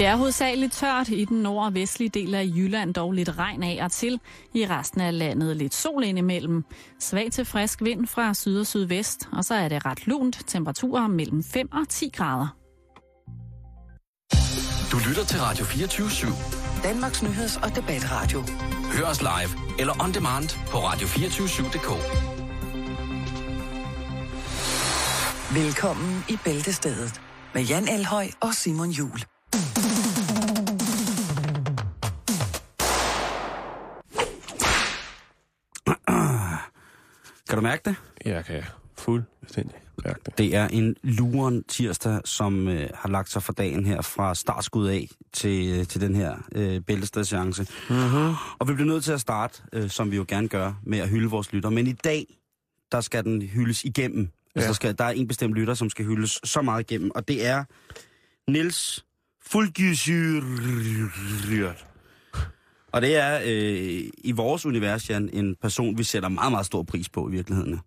Det er hovedsageligt tørt i den nord- og vestlige del af Jylland, dog lidt regn af og til. I resten af landet lidt sol indimellem. Svag til frisk vind fra syd og sydvest, og så er det ret lunt. Temperaturer mellem 5 og 10 grader. Du lytter til Radio 24-7. Danmarks Nyheds- og Debatradio. Hør os live eller on demand på radio247.dk. Velkommen i Bæltestedet med Jan Elhøj og Simon Jul. Kan du mærke det? Jeg kan fuldstændig mærke det. Det er en luren tirsdag, som øh, har lagt sig for dagen her fra startskud af til, øh, til den her øh, bæltestadschance. Mm-hmm. Og vi bliver nødt til at starte, øh, som vi jo gerne gør, med at hylde vores lytter. Men i dag, der skal den hyldes igennem. Ja. Altså, der, skal, der er en bestemt lytter, som skal hyldes så meget igennem. Og det er Nils Fulgysyr. Og det er øh, i vores univers, Jan, en person, vi sætter meget, meget stor pris på i virkeligheden.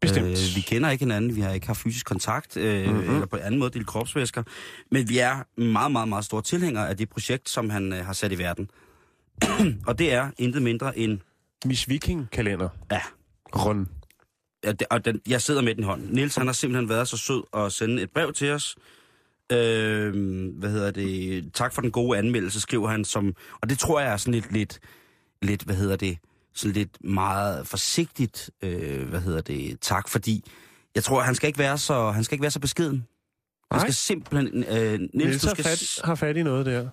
Bestemt. Øh, vi kender ikke hinanden, vi har ikke haft fysisk kontakt, øh, mm-hmm. eller på en anden måde delt kropsvæsker, men vi er meget, meget, meget store tilhængere af det projekt, som han øh, har sat i verden. og det er intet mindre end... Miss Viking-kalender. Ja, Rund. ja, og den, jeg sidder med den i hånden. Niels, han har simpelthen været så sød at sende et brev til os. Øh, hvad hedder det? Tak for den gode anmeldelse, skriver han som... Og det tror jeg er sådan lidt, lidt, lidt hvad hedder det? Sådan lidt meget forsigtigt, øh, hvad hedder det? Tak, fordi jeg tror, han skal ikke være så, han skal ikke være så beskeden. Han Nej. skal simpelthen... Øh, Niels, Niels du har skal fat, s- har fat i noget der.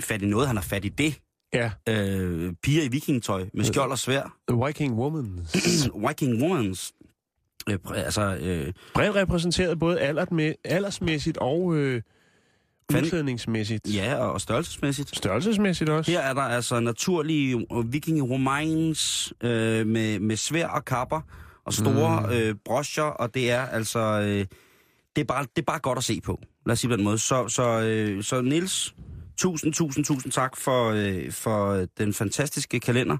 fat i noget, han har fat i det. Ja. Øh, piger i vikingetøj med skjold og svær. The Viking Woman. Viking Womans. Øh, altså, øh, Bredt repræsenteret både aldert med, aldersmæssigt og øh, udklædningsmæssigt. ja, og, størrelsesmæssigt. Størrelsesmæssigt også. Her er der altså naturlige viking romans øh, med, med svær og kapper og store mm. øh, broscher, og det er altså... Øh, det, er bare, det er bare godt at se på. Lad os sige på den måde. Så, så, øh, så Nils, tusind, tusind, tusind tak for, øh, for den fantastiske kalender.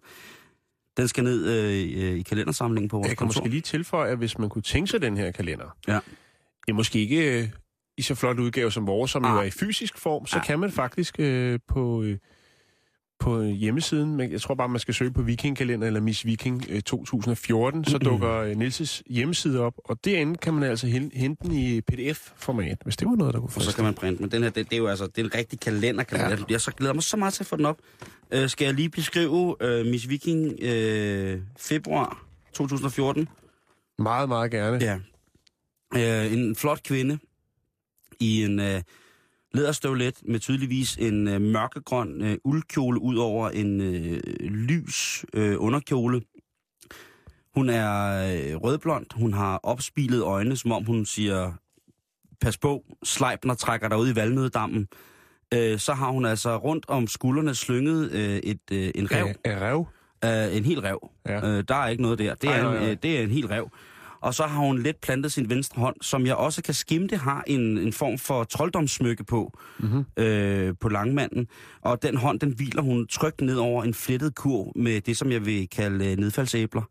Den skal ned øh, i kalendersamlingen på vores Jeg kan kontor. måske lige tilføje, at hvis man kunne tænke sig den her kalender, Ja. det er måske ikke øh, i så flot udgave som vores, som ah. jo er i fysisk form, så Ah. kan man faktisk øh, på, øh, på hjemmesiden, men jeg tror bare, man skal søge på Vikingkalender eller Miss Viking øh, 2014, så dukker øh, Nilses hjemmeside op, og derinde kan man altså hen- hente den i PDF-format, hvis det var noget, der kunne Og så kan man printe. Men den her, det, det er jo altså det er en rigtig kalender. kalender. Ja. Jeg så glæder mig så meget til at få den op. Uh, skal jeg lige beskrive uh, Miss Viking uh, februar 2014? Meget, meget gerne. Ja. Uh, en flot kvinde i en uh, læderstøvlet med tydeligvis en uh, mørkegrøn uh, uldkjole ud over en uh, lys uh, underkjole. Hun er øh, rødblond, hun har opspilede øjne, som om hun siger, pas på, Sleipner trækker dig ud i valnøddammen. Øh, så har hun altså rundt om skuldrene slynget øh, et, øh, en rev, af rev. øh, en hel rev. Ja. Øh, der er ikke noget der. Det er, en, øh, det er en hel rev. Og så har hun let plantet sin venstre hånd, som jeg også kan skimte har en, en form for trolddomssmykke på, Mm-hmm. øh, på langmanden. Og den hånd, den hviler hun trygt ned over en flettet kurv med det, som jeg vil kalde øh, nedfaldsæbler.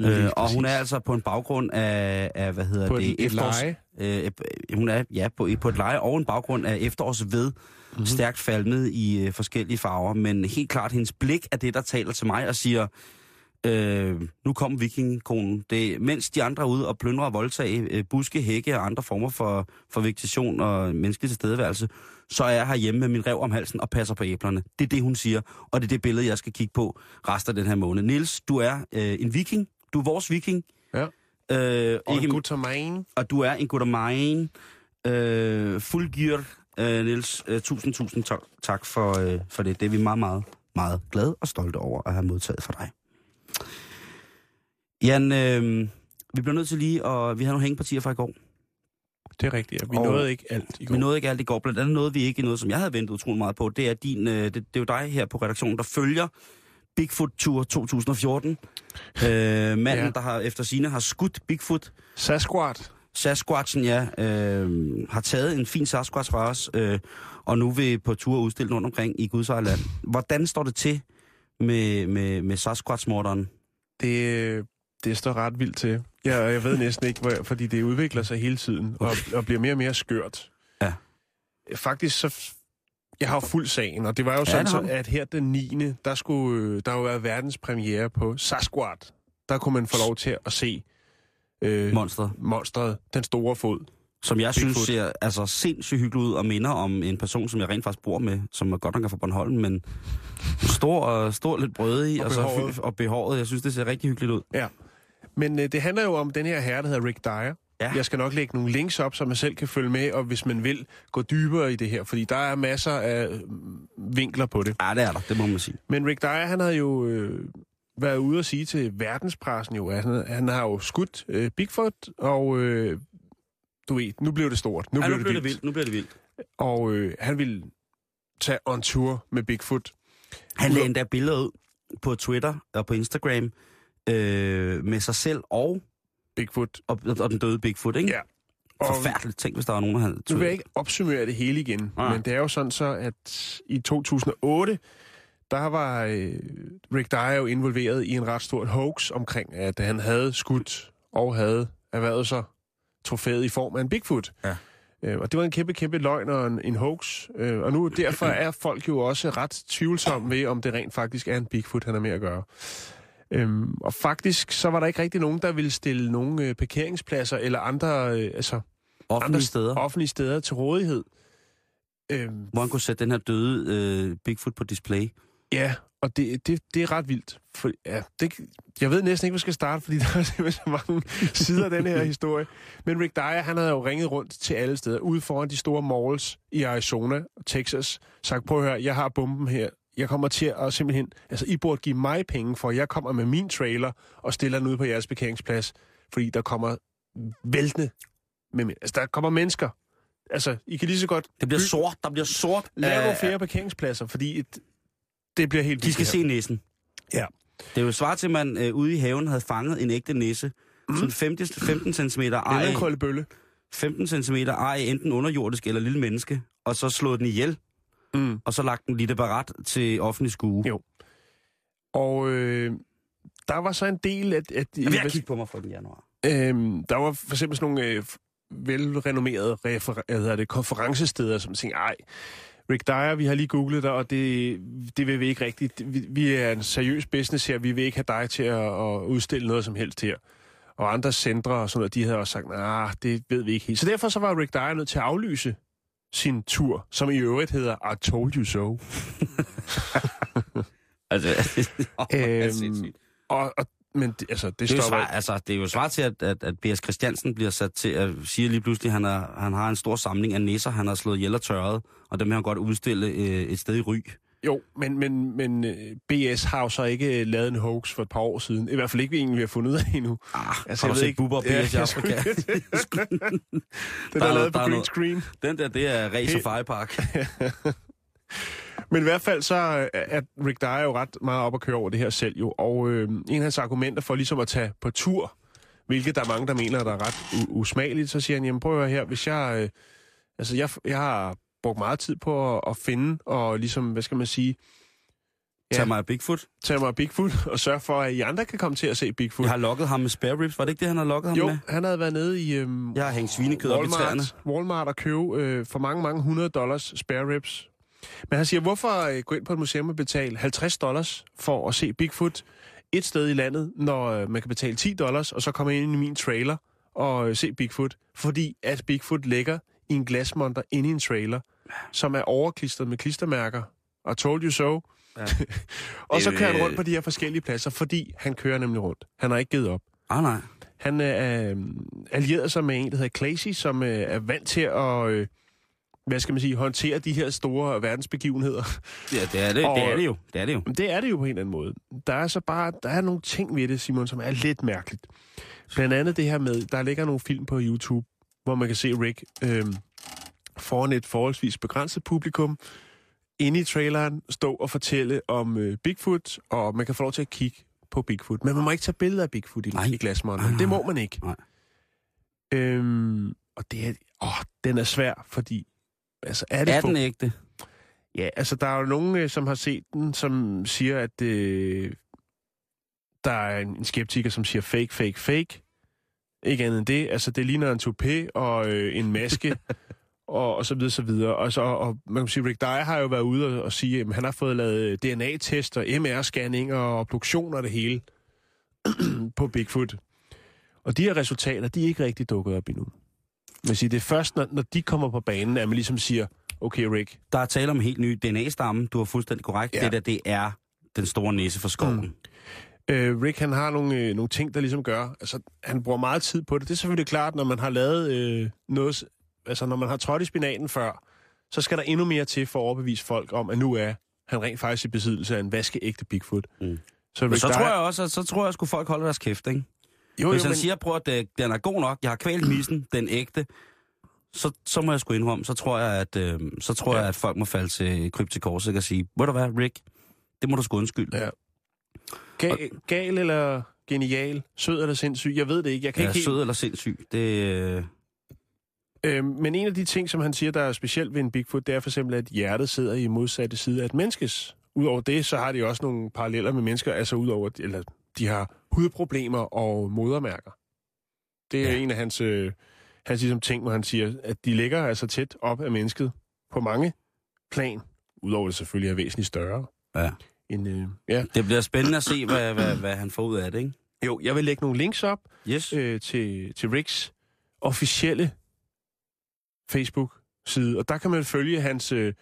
Øh, og hun er altså på en baggrund af, af hvad hedder På det, et, et leje. Øh, øh, hun er ja, på, på et leje og en baggrund af efterårsved, Mhm. mm-hmm. stærkt falmet i øh, forskellige farver. Men helt klart, hendes blik er det, der taler til mig og siger, øh, nu kommer vikingkonen. Det, mens de andre er ude og plyndrer og voldtage øh, buske, hække og andre former for, for vegetation og menneskelig tilstedeværelse, så er jeg herhjemme med min rev om halsen og passer på æblerne. Det er det, hun siger, og det er det billede, jeg skal kigge på resten af den her måned. Nils, du er øh, en viking. Du er vores viking. Ja. Øh, Og ikke, en guttermine. og du er en mine. Øh, fuldgyr, øh, Niels. Øh, tusind, tusind tak, tak for, øh, for det. Det er vi meget, meget, meget glade og stolte over at have modtaget fra dig. Jan, øh, vi bliver nødt til lige, og vi har nogle hængepartier fra i går. Det er rigtigt. Ja. Vi Og- nåede ikke alt i går. Vi nåede ikke alt i går. Blandt andet nåede vi ikke noget, som jeg havde ventet utrolig meget på. Det er, din, øh, det, det er jo dig her på redaktionen, der følger Bigfoot Tour 2014. Øh, manden, Ja. der har efter sine har skudt Bigfoot. Sasquatch. Sasquatchen, ja, øh, har taget en fin Sasquatch fra os, øh, og nu vil på tur udstille rundt omkring i Guds eget land. Hvordan står det til med, med, med Sasquatch-morderen? Det, det står ret vildt til. Jeg, jeg ved næsten ikke, hvor, fordi det udvikler sig hele tiden og, og bliver mere og mere skørt. Ja. Faktisk så... Jeg har jo fuldt sagen, og det var jo Ja, sådan, så, at her den 9. der skulle øh, der jo være verdenspremiere på Sasquatch. Der kunne man få lov til at se øh, Monster. monstret, den store fod. Som jeg synes Bigfoot. ser altså, sindssygt hyggeligt ud og minder om en person, som jeg rent faktisk bor med, som er godt nok er fra Bornholm, men stor og stor lidt brød i, Og og, så, behåret. fy- og behåret. Jeg synes, det ser rigtig hyggeligt ud. Ja. Men øh, det handler jo om den her herre, der hedder Rick Dyer. Ja. Jeg skal nok lægge nogle links op, så man selv kan følge med, og hvis man vil gå dybere i det her, fordi der er masser af øh, vinkler på det. Ja, det er der, det må man sige. Men Rick Dyer, han havde jo øh, været ude at sige til verdenspressen jo, at han, han har jo skudt øh, Bigfoot, og øh, du ved, nu blev det stort. Nu, ja, blev, nu bliver det vildt. Nu bliver det vildt. Og øh, han ville tage on tour med Bigfoot. Han lagde endda billeder ud på Twitter og på Instagram øh, med sig selv og, Bigfoot. og, og den døde Bigfoot, ikke? Ja. Og Forfærdeligt. Tænk, hvis der var nogen, der havde... nu vil jeg ikke opsummere det hele igen, Nej. men det er jo sådan så, at i 2008, der var øh, Rick Dyer jo involveret i en ret stort hoax omkring, at han havde skudt og havde erhvervet sig trofæet i form af en Bigfoot. Ja. Øh, og det var en kæmpe, kæmpe løgn og en, en hoax. Øh, og nu derfor er folk jo også ret tvivlsomme ved, om det rent faktisk er en Bigfoot, han er med at gøre. Øhm, og faktisk så var der ikke rigtig nogen, der ville stille nogle øh, parkeringspladser eller andre, øh, altså Offentlige andre steder, offentlige steder til rådighed. Øhm, hvor han kunne sætte den her døde øh, Bigfoot på display. ja, og det, det, det er ret vildt. For, ja, det, jeg ved næsten ikke, hvor jeg skal starte, fordi der er simpelthen så mange sider af den her historie. Men Rick Dyer, han havde jo ringet rundt til alle steder, ude foran de store malls i Arizona og Texas, sagt, prøv at høre, jeg har bomben her. Jeg kommer til at simpelthen, altså I burde give mig penge for, at jeg kommer med min trailer og stiller den ude på jeres parkeringsplads, fordi der kommer væltende, med, altså der kommer mennesker. Altså, I kan lige så godt Det bliver sort. Der bliver sort. Lav nogle flere parkeringspladser, fordi et, det bliver helt De skal se næsen. Ja. Det er jo svar til, at man øh, ude i haven havde fanget en ægte nisse. Mm. Sådan 15, 15 cm Eller ej, en krøllebølle. 15 cm ej, enten underjordisk eller lille menneske, og så slået den ihjel, Mm. og så lagt den lidt barat til offentlig skue. Jo. Og øh, der var så en del af... at Jeg kigge på mig for den januar. Øhm, der var for eksempel sådan nogle øh, velrenommerede refer- det, konferencesteder, som tænkte, ej, Rick Dyer, vi har lige googlet dig, og det, det vil vi ikke rigtigt. Vi, vi er en seriøs business her, vi vil ikke have dig til at, at udstille noget som helst her. Og andre centre og sådan noget, de havde også sagt, nej, det ved vi ikke helt. Så derfor så var Rick Dyer nødt til at aflyse sin tur, som i øvrigt hedder I Told You So. Altså, Øhm, og, og, men det, altså, det, det, er jo stopper svar, altså, det er jo svar til, at, at, at B.S. Christiansen bliver sat til at sige lige pludselig, at han, er, han har en stor samling af nisser, han har slået ihjel og tørret, og dem vil han godt udstille øh, et sted i ry. Jo, men, men, men øh, BS har jo så ikke øh, lavet en hoax for et par år siden. I hvert fald ikke vi har fundet ud af endnu. Ah, Altså, har jeg du ved set ikke- Bubber og Ja, B.S. i Afrika? Den Der er, er- lavet på der green noget- screen. Den der, det er Race of Firepark. Men i hvert fald så øh, er Rick Dyer jo ret meget op at køre over det her selv jo. Og øh, en af hans argumenter for ligesom at tage på tur, hvilket der er mange, der mener, der er ret usmageligt, så siger han, jamen prøv at høre her, hvis jeg... Øh, altså jeg, jeg har brugt meget tid på at, at finde og ligesom, hvad skal man sige, Ja. Tag mig af Bigfoot. tage mig af Bigfoot og sørge for, at I andre kan komme til at se Bigfoot. Jeg har lokket ham med spare ribs. Var det ikke det, han har lokket ham Jo, med? han havde været nede i øhm, Jeg har hængt svinekød op i træerne. Walmart, Walmart og købe øh, for mange, mange 100 dollars spare ribs. Men han siger, hvorfor øh, gå ind på et museum og betale 50 dollars for at se Bigfoot et sted i landet, når øh, man kan betale 10 dollars, og så komme ind i min trailer og øh, se Bigfoot? Fordi at Bigfoot ligger i en glasmonter inde i en trailer, som er overklistret med klistermærker. I told you so. Ja. og så Øh, kører han rundt på de her forskellige pladser, fordi han kører nemlig rundt. Han har ikke givet op. Ah, nej. Han øh, allieret sig med en, der hedder Clacy, som øh, er vant til at, øh, hvad skal man sige, håndtere de her store verdensbegivenheder. Ja, det er det. Og- Det er det jo. Det er det jo. Men det er det jo på en eller anden måde. Der er så bare, der er nogle ting ved det, Simon, som er lidt mærkeligt. Blandt andet det her med, der ligger nogle film på YouTube, hvor man kan se Rick øh, foran et forholdsvis begrænset publikum, inde i traileren, stå og fortælle om øh, Bigfoot, og man kan få lov til at kigge på Bigfoot. Men man må ikke tage billeder af Bigfoot i, Nej. i glasmonteren. Nej, Det må man ikke. nej. Øhm, og det er, åh, den er svær, fordi altså, er det Er for- den ægte? Ja, altså der er jo nogen, øh, som har set den, som siger, at øh, der er en, en skeptiker, som siger fake, fake, fake. Ikke andet end det. Altså, det ligner en toupé og øh, en maske. og, og så videre, så videre. Og, så, og man kan sige, Rick Dyer har jo været ude og, og sige, at han har fået lavet DNA-tester, MR-scanninger og obduktioner og det hele på Bigfoot. Og de her resultater, de er ikke rigtig dukket op endnu. Men sige, det er først, når, når de kommer på banen, at man ligesom siger, okay Rick, Der er tale om en helt ny DNA-stamme. Du har fuldstændig korrekt. Ja. Det der, det er den store næse for skoven. Mm. Øh, Rick, han har nogle, øh, nogle ting, der ligesom gør... Altså, han bruger meget tid på det. Det er selvfølgelig klart, når man har lavet øh, noget... Altså, når man har trådt i spinaten før, så skal der endnu mere til for at overbevise folk om, at nu er han rent faktisk i besiddelse af en vaskeægte Bigfoot. Mm. Så, Men så Dyer- tror jeg også, at så tror jeg, at folk holde deres kæft, ikke? jo, Hvis jo, han men, siger, prøv at det- den er god nok, jeg har kvalt missen, den ægte, så, så må jeg sgu indrømme, så tror jeg, at, øh, så tror Ja. jeg, at folk må falde til korset og sige, ved du hvad, Rick, det må du sgu undskylde. Ja. gal, gal eller genial? Sød eller sindssyg? Jeg ved det ikke. Jeg kan Ja, ikke helt... sød eller sindssyg, det... Øh, Øh, men en af de ting, som han siger, der er specielt ved en Bigfoot, det er for eksempel, at hjertet sidder i modsatte side af et menneskes. Udover det, så har de også nogle paralleller med mennesker, altså udover, eller de har hudproblemer og modermærker. Det er. Ja. en af hans, øh, hans ligesom, ting, hvor han siger, at de ligger altså tæt op af mennesket på mange plan, udover det selvfølgelig er væsentligt større. ja. End, øh, ja. Det bliver spændende at se, hvad, hvad, hvad han får ud af det, ikke? Jo, jeg vil lægge nogle links op Yes. øh, til, til Ricks officielle Facebook-side, og der kan man følge hans, øh,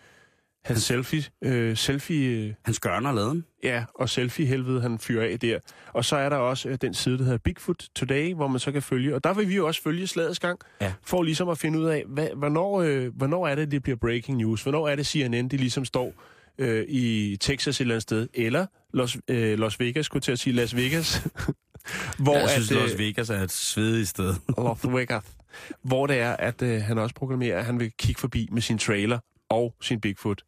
hans selfie, øh, selfie øh, Han skørner laden. ja, og selfie-helvede, han fyrer af der. Og så er der også øh, den side, der hedder Bigfoot Today, hvor man så kan følge, og der vil vi jo også følge slagets gang, Ja. for ligesom at finde ud af, hvad, hvornår, øh, hvornår er det, det bliver breaking news? Hvornår er det CNN, de ligesom står øh, i Texas et eller andet sted, eller Los, øh, Los Vegas, skulle til at sige Las Vegas, hvor jeg synes, at, at øh, Las Vegas er et svedigt sted. Las Vegas, hvor det er, at øh, han også proklamerer, at han vil kigge forbi med sin trailer og sin Bigfoot.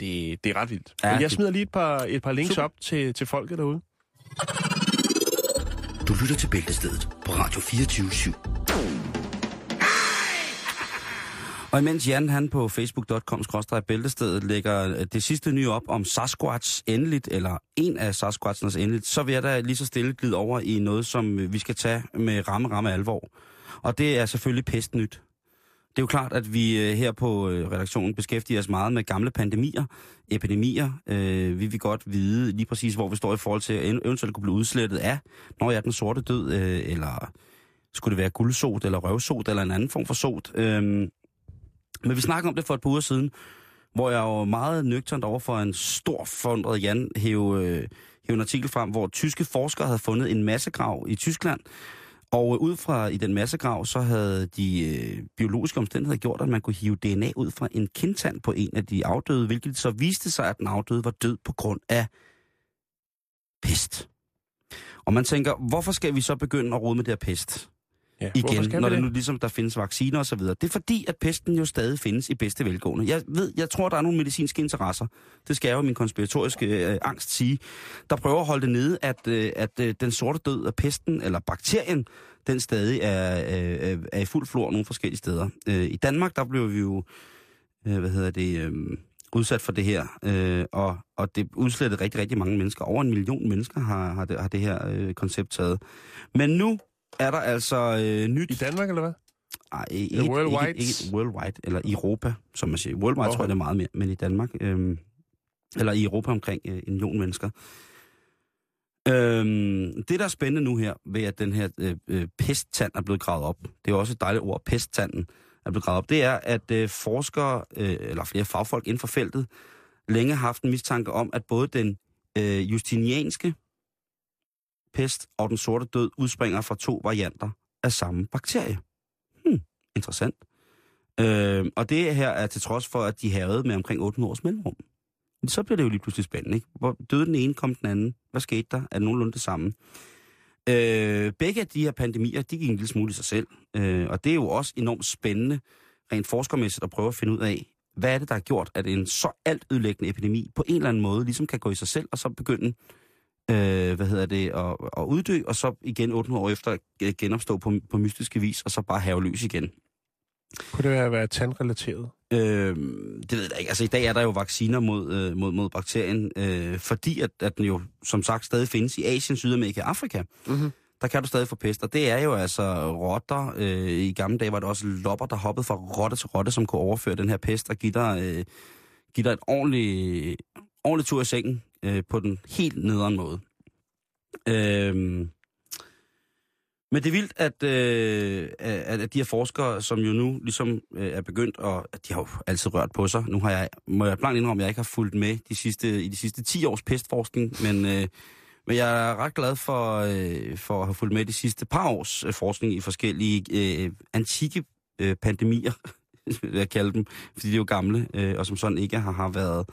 Det, det er ret vildt. Ja, Men jeg smider lige et par, et par links Super. op til, til folket derude. Du lytter til Bæltestedet på Radio 24 /7. Og imens Jan han på facebook.com-bæltestedet lægger øh, det sidste nye op om Sasquatch endeligt, eller en af Sasquatchens endeligt, så vil jeg da lige så stille glide over i noget, som øh, vi skal tage med ramme, ramme alvor. Og det er selvfølgelig pestnyt. Det er jo klart, at vi øh, her på øh, redaktionen beskæftiger os meget med gamle pandemier, epidemier. Øh, vi vil godt vide lige præcis, hvor vi står i forhold til at eventuelt kunne blive udslettet af, når jeg er den sorte død, øh, eller skulle det være guldsot, eller røvsot, eller en anden form for sot. Øh, men vi snakkede om det for et par uger siden, hvor jeg jo meget nøgternt over for en stor forundret Jan hæve, øh, hæve en artikel frem, hvor tyske forskere havde fundet en massegrav i Tyskland, og ud fra i den massegrav, så havde de øh, biologiske omstændigheder gjort, at man kunne hive DNA ud fra en kindtand på en af de afdøde, hvilket så viste sig, at den afdøde var død på grund af pest. Og man tænker, hvorfor skal vi så begynde at rode med det her pest? Ja, igen, når det nu ligesom der findes vacciner og så videre. Det er fordi, at pesten jo stadig findes i bedste velgående. Jeg ved, jeg tror, der er nogle medicinske interesser. Det skal jeg jo min konspiratoriske øh, angst sige. Der prøver at holde det nede, at, øh, at øh, den sorte død af pesten, eller bakterien, den stadig er, øh, øh, er i fuld flor nogle forskellige steder. Øh, I Danmark, der blev vi jo, øh, hvad hedder det, øh, udsat for det her, øh, og, og det udslettede rigtig, rigtig mange mennesker. Over en million mennesker har, har, det, har det her øh, koncept taget. Men nu er der altså øh, nyt... I Danmark, eller hvad? Ej, ikke, worldwide? Ikke, ikke worldwide, eller Europa, som man siger. Worldwide Okay. tror jeg, det er meget mere, men i Danmark, øhm, eller i Europa omkring øh, en million mennesker. Øhm, det, der er spændende nu her, ved at den her øh, øh, pesttand er blevet gravet op, det er også et dejligt ord, pesttanden er blevet gravet op, det er, at øh, forskere, øh, eller flere fagfolk inden for feltet, længe har haft en mistanke om, at både den øh, justinianske pest og den sorte død udspringer fra to varianter af samme bakterie. Hmm, interessant. Øh, og det her er til trods for, at de havde med omkring 800 års mellemrum. Men så bliver det jo lige pludselig spændende, ikke? Hvor døde den ene, kom den anden. Hvad skete der? Er det nogenlunde det samme? Øh, begge af de her pandemier, de gik en lille smule i sig selv. Øh, og det er jo også enormt spændende, rent forskermæssigt, at prøve at finde ud af, hvad er det, der har gjort, at en så alt ødelæggende epidemi på en eller anden måde ligesom kan gå i sig selv, og så begynde øh, hvad hedder det, at, at uddø, og så igen 800 år efter genopstå på, på mystiske vis, og så bare have løs igen. Kunne det være, være tandrelateret? Øh, det ved jeg ikke. Altså i dag er der jo vacciner mod, øh, mod, mod bakterien, øh, fordi at, at den jo som sagt stadig findes i Asien, Sydamerika og Afrika. Mm-hmm. der kan du stadig få pest. Og det er jo altså rotter. Øh, I gamle dage var det også lopper, der hoppede fra rotte til rotte, som kunne overføre den her pest og give dig, øh, give dig et ordentligt, ordentligt tur i sengen øh, på den helt nederen måde. Øh, men det er vildt, at, øh, at, at de her forskere, som jo nu ligesom øh, er begyndt, og at de har jo altid rørt på sig. Nu har jeg, må jeg blankt indrømme, at jeg ikke har fulgt med de sidste, i de sidste 10 års pestforskning, men, øh, men jeg er ret glad for, øh, for at have fulgt med de sidste par års øh, forskning i forskellige øh, antikke øh, pandemier, vil jeg kalde dem, fordi de er jo gamle, øh, og som sådan ikke har, har været,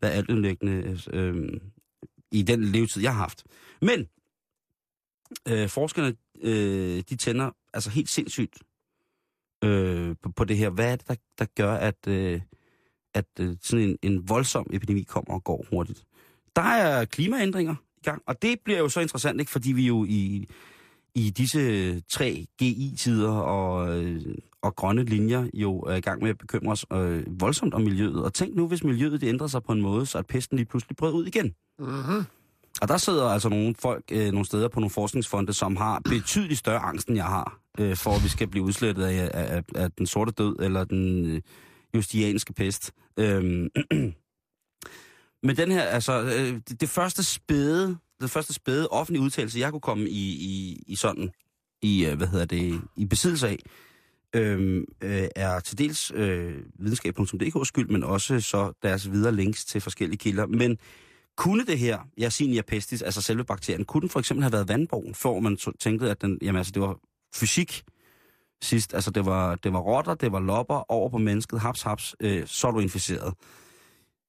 været altudlæggende øh, i den levetid, jeg har haft. Men øh, forskerne, øh, de tænder altså helt sindssygt øh, på, på det her. Hvad er det, der, der gør, at, øh, at øh, sådan en, en voldsom epidemi kommer og går hurtigt? Der er klimaændringer i gang, og det bliver jo så interessant, ikke? fordi vi jo i, i disse tre GI-tider og, øh, og grønne linjer jo er i gang med at bekymre os øh, voldsomt om miljøet. Og tænk nu, hvis miljøet det ændrer sig på en måde, så at pesten lige pludselig brød ud igen. Mm-hmm. Og der sidder altså nogle folk øh, nogle steder på nogle forskningsfonde, som har betydeligt større angst, end jeg har, øh, for at vi skal blive udslettet af, af, af den sorte død eller den øh, justianske pest. Øhm, men den her, altså, øh, det, første spæde, det første spæde offentlige udtalelse, jeg kunne komme i, i, i sådan, i, øh, hvad hedder det, i besiddelse af, Øhm, øh, er til dels øh, videnskab.dk skyld, men også så deres videre links til forskellige kilder. Men kunne det her, Yersinia pestis, altså selve bakterien, kunne den for eksempel have været vandborgen, før man tænkte, at den, jamen altså, det var fysik sidst. Altså det var, det var rotter, det var lopper over på mennesket, haps, haps, øh, så er du inficeret.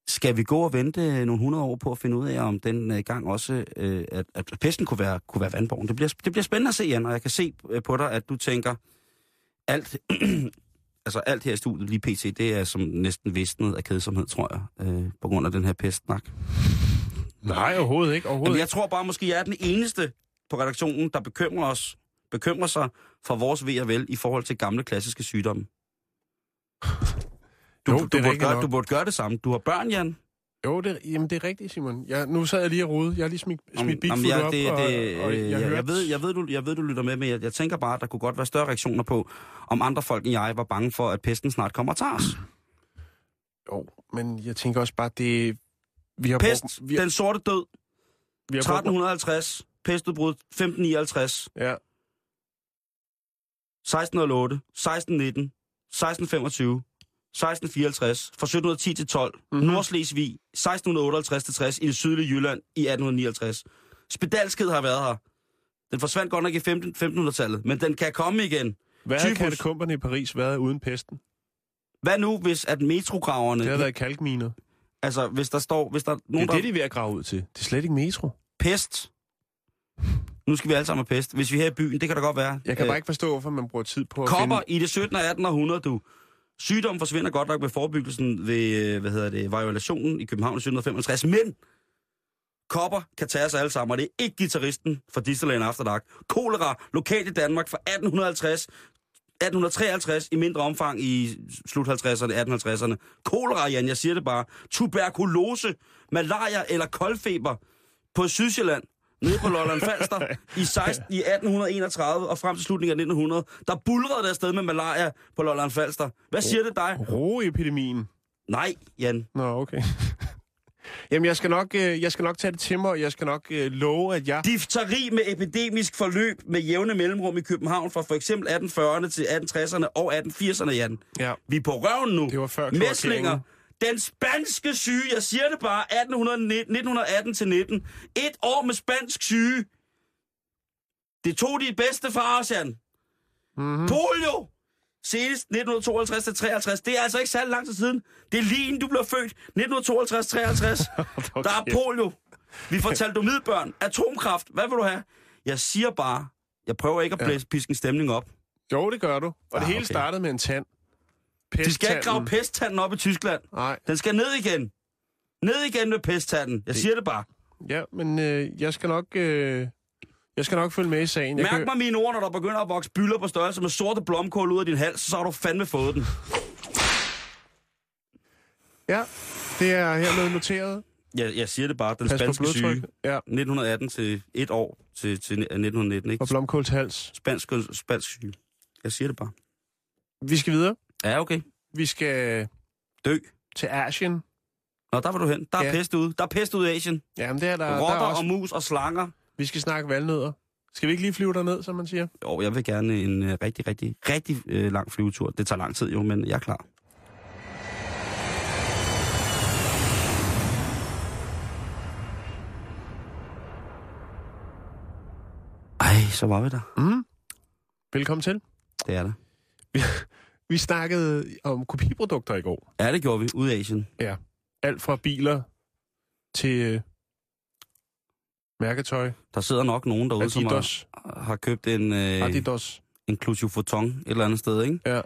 Skal vi gå og vente nogle hundrede år på at finde ud af, om den øh, gang også, øh, at, at pesten kunne være, kunne være vandborgen? Det bliver, det bliver spændende at se, Jan, og jeg kan se øh, på dig, at du tænker, alt, altså alt her i studiet lige pt, det er som næsten visnet af kedsomhed, tror jeg, øh, på grund af den her pestsnak. Nej, overhovedet ikke. Overhovedet Jamen, jeg tror bare, måske jeg er den eneste på redaktionen, der bekymrer os, bekymrer sig for vores ved og vel i forhold til gamle klassiske sygdomme. Du, Jo, du, burde gøre, nok. du burde gøre det samme. Du har børn, Jan. Jo, det, jamen, det er rigtigt, Simon. Jeg, nu sad jeg lige og rode. Jeg har lige smidt, smidt Bigfoot jeg, op, det, og, det, og, jeg, jeg, hørte... jeg, ved, jeg, ved, du, jeg ved, du lytter med, men jeg, jeg tænker bare, at der kunne godt være større reaktioner på, om andre folk end jeg var bange for, at pesten snart kommer og tager os. Jo, men jeg tænker også bare, det... Vi har Pest, brugt, vi har, den sorte død, vi har brugt, 1350, pestudbrud, 1559, ja, 1608, 1619, 1625, 1654, fra 1710 til 12, Mhm. mm-hmm. Nordslesvig, 1658 til 60 i det sydlige Jylland i 1859. Spedalskhed har været her. Den forsvandt godt nok i 15, 1500-tallet, men den kan komme igen. hvad havde Typhus. katakomberne i Paris været uden pesten? Hvad nu, hvis at metrograverne... Det har været kalkminer. Altså, hvis der står... Hvis der er Det nogen, er det, de er ved at grave ud til. Det er slet ikke metro. Pest. Nu skal vi alle sammen have pest. Hvis vi er her i byen, det kan da godt være. Jeg kan Øh, bare ikke forstå, hvorfor man bruger tid på at Kopper finde... i det 17. og 18. århundrede, du. Sygdommen forsvinder godt nok med forebyggelsen ved, øh, hvad hedder det, violationen i København i 1765, men kopper kan tage os alle sammen, og det er ikke gitarristen fra Disneyland After Dark. Kolera, lokalt i Danmark fra 1850 1853 i mindre omfang i slut 50'erne, 1850'erne. Kolera, Jan, jeg siger det bare. Tuberkulose, malaria eller koldfeber på Sydsjælland, nede på Lolland Falster, i, 16, i 1831 og frem til slutningen af 1900, der bulrede der afsted med malaria på Lolland Falster. Hvad siger det dig? Roeepidemien. Nej, Jan. Nå, okay. Jamen, jeg skal, nok, øh, jeg skal nok tage det til mig, og jeg skal nok øh, love, at jeg... Difteri med epidemisk forløb med jævne mellemrum i København fra for eksempel 1840'erne til 1860'erne og 1880'erne, Jan. Ja, Vi er på røven nu. det var før Mæslinger. Den spanske syge, jeg siger det bare, 1819, 1918 til 19. Et år med spansk syge. Det tog de bedste fra os, Jan. Mm-hmm. Polio! Senest 1952 til 53. Det er altså ikke særlig lang tid siden. Det er lige inden du blev født. 1952-53. Der er polio. Vi får taldomidbørn. Atomkraft. Hvad vil du have? Jeg siger bare, jeg prøver ikke at blæse piske en stemning op. Jo, det gør du. Og Ah, det hele okay. startede med en tand. De skal ikke grave Pesttanden. pesttanden op i Tyskland. Nej, Den skal ned igen. Ned igen med pesttanden. Jeg siger det bare. ja, men øh, jeg skal nok... Øh, jeg skal nok følge med i sagen. Jeg Mærk mig mine ord, når der begynder at vokse bylder på størrelse med sorte blomkål ud af din hals, så har du fandme fået den. Ja, det er hermed noteret. Jeg, jeg siger det bare, den Pas spanske syge. Ja, 1918 til et år til, til 1919, ikke? og blomkålshals. Spansk, spansk syge. Jeg siger det bare. Vi skal videre. Ja, okay. Vi skal Dø. til Asien. Nå, der var du hen. Der er Ja. pest ude. Der er pest ude i Asien. Jamen, det er der, der er Rotter også. og mus og slanger. Vi skal snakke valnødder. Skal vi ikke lige flyve derned, som man siger? Jo, jeg vil gerne en uh, rigtig, rigtig, rigtig uh, lang flyvetur. Det tager lang tid jo, men jeg er klar. Ej, så var vi der. Mm. Velkommen til. Det er det. Vi snakkede om kopiprodukter i går. Ja, det gjorde vi. Ude i Asien. Alt fra biler til øh, mærketøj, Der sidder nok nogen derude, som Adidas, har, har købt en, uh, Adidas, en Foton et eller andet sted, ikke?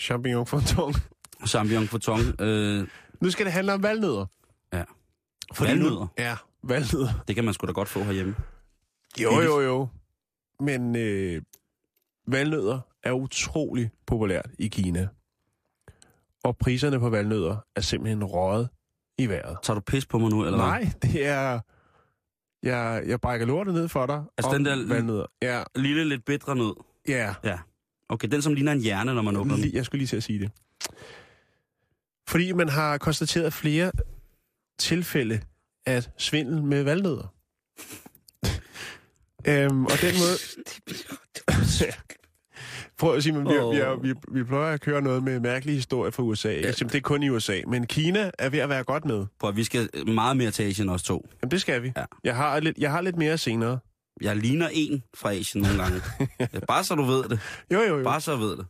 champignon fonton. Champion Foton. Uh, Nu skal det handle om valnødder. Ja. Fordi Valnødder? Nu, ja, valnødder. det kan man sgu da godt få herhjemme. Jo, jo, jo. Men øh, valnødder er utrolig populært i Kina. Og priserne på valnødder er simpelthen røget i vejret. Tager du pis på mig nu, eller hvad? Nej, det er... Jeg, jeg brækker lortet ned for dig. Altså den der- valnødder. Ja, Lille, lidt bedre nød. ja. Okay, den som ligner en hjerne, når man åbner den. Jeg skulle lige til at sige det. Fordi man har konstateret flere tilfælde af svindel med valnødder. øhm, og den måde... Prøv at sige, men vi, Åh. vi, er, vi, vi plejer at køre noget med mærkelige historier fra USA. Ikke? Simpelthen, det er kun i USA. Men Kina er ved at være godt med. På at vi skal meget mere til Asien os to. Jamen, det skal vi. Ja. Jeg, har lidt, jeg har lidt mere senere. Jeg ligner en fra Asien nogle gange. Ja, Bare så du ved det. Jo, jo, jo. Bare så ved det.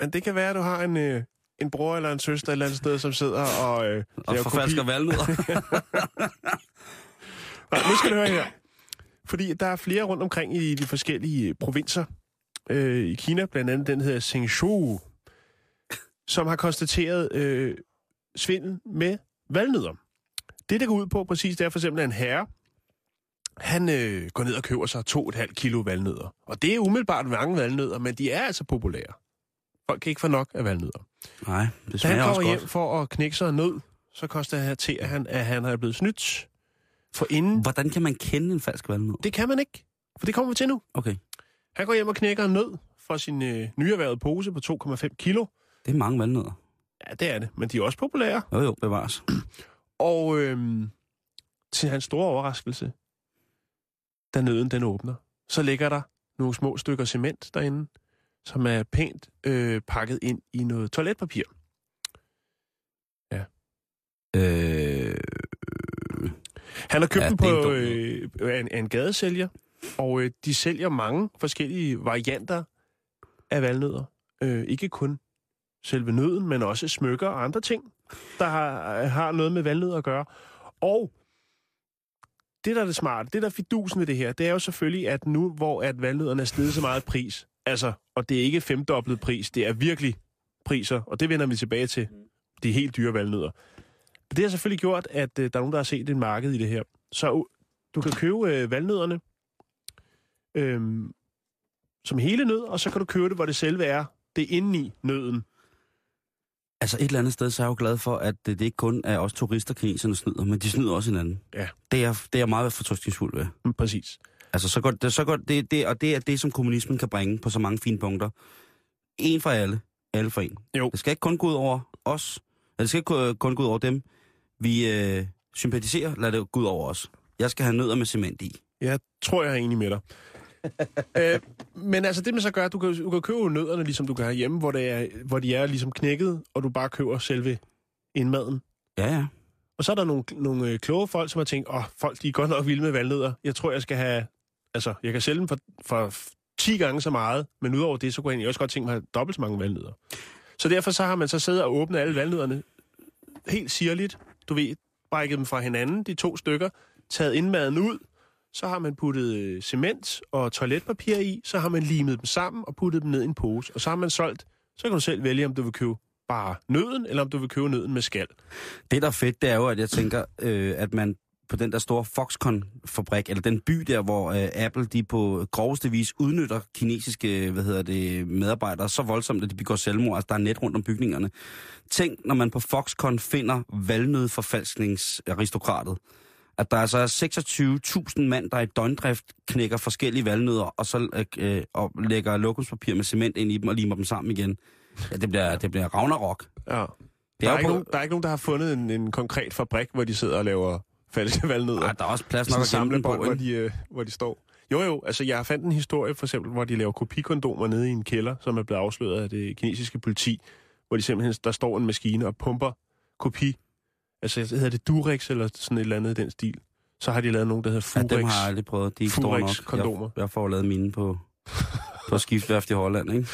Men det kan være, at du har en, øh, en bror eller en søster et eller andet sted, som sidder og... Øh, Og forfalsker valgnødder. Nej, nu skal du høre her. Fordi der er flere rundt omkring i de forskellige provinser øh, i Kina, blandt andet den hedder Zhengzhou, som har konstateret øh, svindel med valnødder. Det, der går ud på præcis, det er for eksempel at en herre, han øh, går ned og køber sig 2,5 kilo valnødder. Og det er umiddelbart mange valnødder, men de er altså populære. Folk kan ikke få nok af valnødder. Nej, det han smager også kommer hjem godt. for at knække sig nød, så konstaterer han, at han er blevet snydt. For inden Hvordan kan man kende en falsk valgnød? det kan man ikke, for det kommer vi til nu. Okay, Han går hjem og knækker en nød fra sin øh, nyerhvervede pose på 2,5 kilo. det er mange valgnødder. Ja, det er det, men de er også populære. Jo jo, bevares. Og øhm, til hans store overraskelse, da nøden den åbner, så ligger der nogle små stykker cement derinde, som er pænt øh, pakket ind i noget toiletpapir. Øh, Han har købt Ja, ja, er på øh, af en, af en gadesælger, og øh, de sælger mange forskellige varianter af valnødder. Øh, ikke kun selve nøden, men også smykker og andre ting, der har, har noget med valnødder at gøre. Og det, der er det smarte, det der er fidusen ved det her, det er jo selvfølgelig, at nu, hvor at valnødderne er steget så meget pris, altså, og det er ikke femdoblet pris, det er virkelig priser, og det vender vi tilbage til, de helt dyre valnødder. Det har selvfølgelig gjort, at øh, der er nogen, der har set et marked i det her. Så øh, du kan købe øh, valnødderne øh, som hele nød, og så kan du købe det, hvor det selve er. Det er inde i nøden. altså et eller andet sted, så er jeg jo glad for, at det, det ikke kun er os turister, kineserne snyder, men de snyder også hinanden. Ja. Det er, det er meget fortrystningsfuld ved. Mm, præcis. Altså, så godt, det, så godt det, det, og det er det, som kommunismen kan bringe på så mange fine punkter. En for alle, alle for en. Jo. Det skal ikke kun gå ud over os. Eller det skal ikke kun- kun gå ud over dem, vi øh, sympatiserer. Lad det gå ud over os. Jeg skal have nødder med cement i. Jeg tror, jeg er enig med dig. øh, men altså det man så gør, du kan, du kan købe nødderne, ligesom du kan have hjemme, hvor, det er, hvor de er ligesom knækket, og du bare køber selve indmaden. Ja, ja. Og så er der nogle, nogle øh, kloge folk, som har tænkt, åh, folk de er godt nok vilde med valnødder. Jeg tror, jeg skal have, altså, jeg kan sælge dem for, for 10 gange så meget, men udover det, så kunne jeg også godt tænke mig at have dobbelt så mange valnødder. Så derfor så har man så siddet og åbnet alle valnødderne helt sirligt, du ved, brækket dem fra hinanden, de to stykker, taget indmaden ud, så har man puttet øh, cement og toiletpapir i, så har man limet dem sammen og puttet dem ned i en pose, og så har man solgt, så kan du selv vælge, om du vil købe bare nøden, eller om du vil købe nøden med skal. Det, der er fedt, det er jo, at jeg tænker, øh, at man på den der store Foxconn-fabrik, eller den by der, hvor øh, Apple de på groveste vis udnytter kinesiske øh, hvad hedder det, medarbejdere så voldsomt, at de begår selvmord. Altså, der er net rundt om bygningerne. Tænk, når man på Foxconn finder valnødforfalskningsaristokratet. At der altså er 26.000 mand, der i døgndrift knækker forskellige valnødder, og så øh, øh, og lægger lokumspapir med cement ind i dem og limer dem sammen igen. Ja, det bliver, det bliver Ragnarok. Ja. Det Der er, ikke på- nogen, der er ikke nogen, der har fundet en, en konkret fabrik, hvor de sidder og laver falske valgnødder. Ej, der er også plads Sådan nok at gemme på. hvor de, øh, hvor de står. Jo, jo, altså jeg fandt en historie for eksempel, hvor de laver kopikondomer nede i en kælder, som er blevet afsløret af det kinesiske politi, hvor de simpelthen, der står en maskine og pumper kopi. Altså hedder det Durex eller sådan et eller andet i den stil. Så har de lavet nogen, der hedder Ja, Furex. dem har jeg aldrig prøvet. De er Furex nok. kondomer. Jeg, jeg får lavet mine på, på skiftværft i Holland, ikke?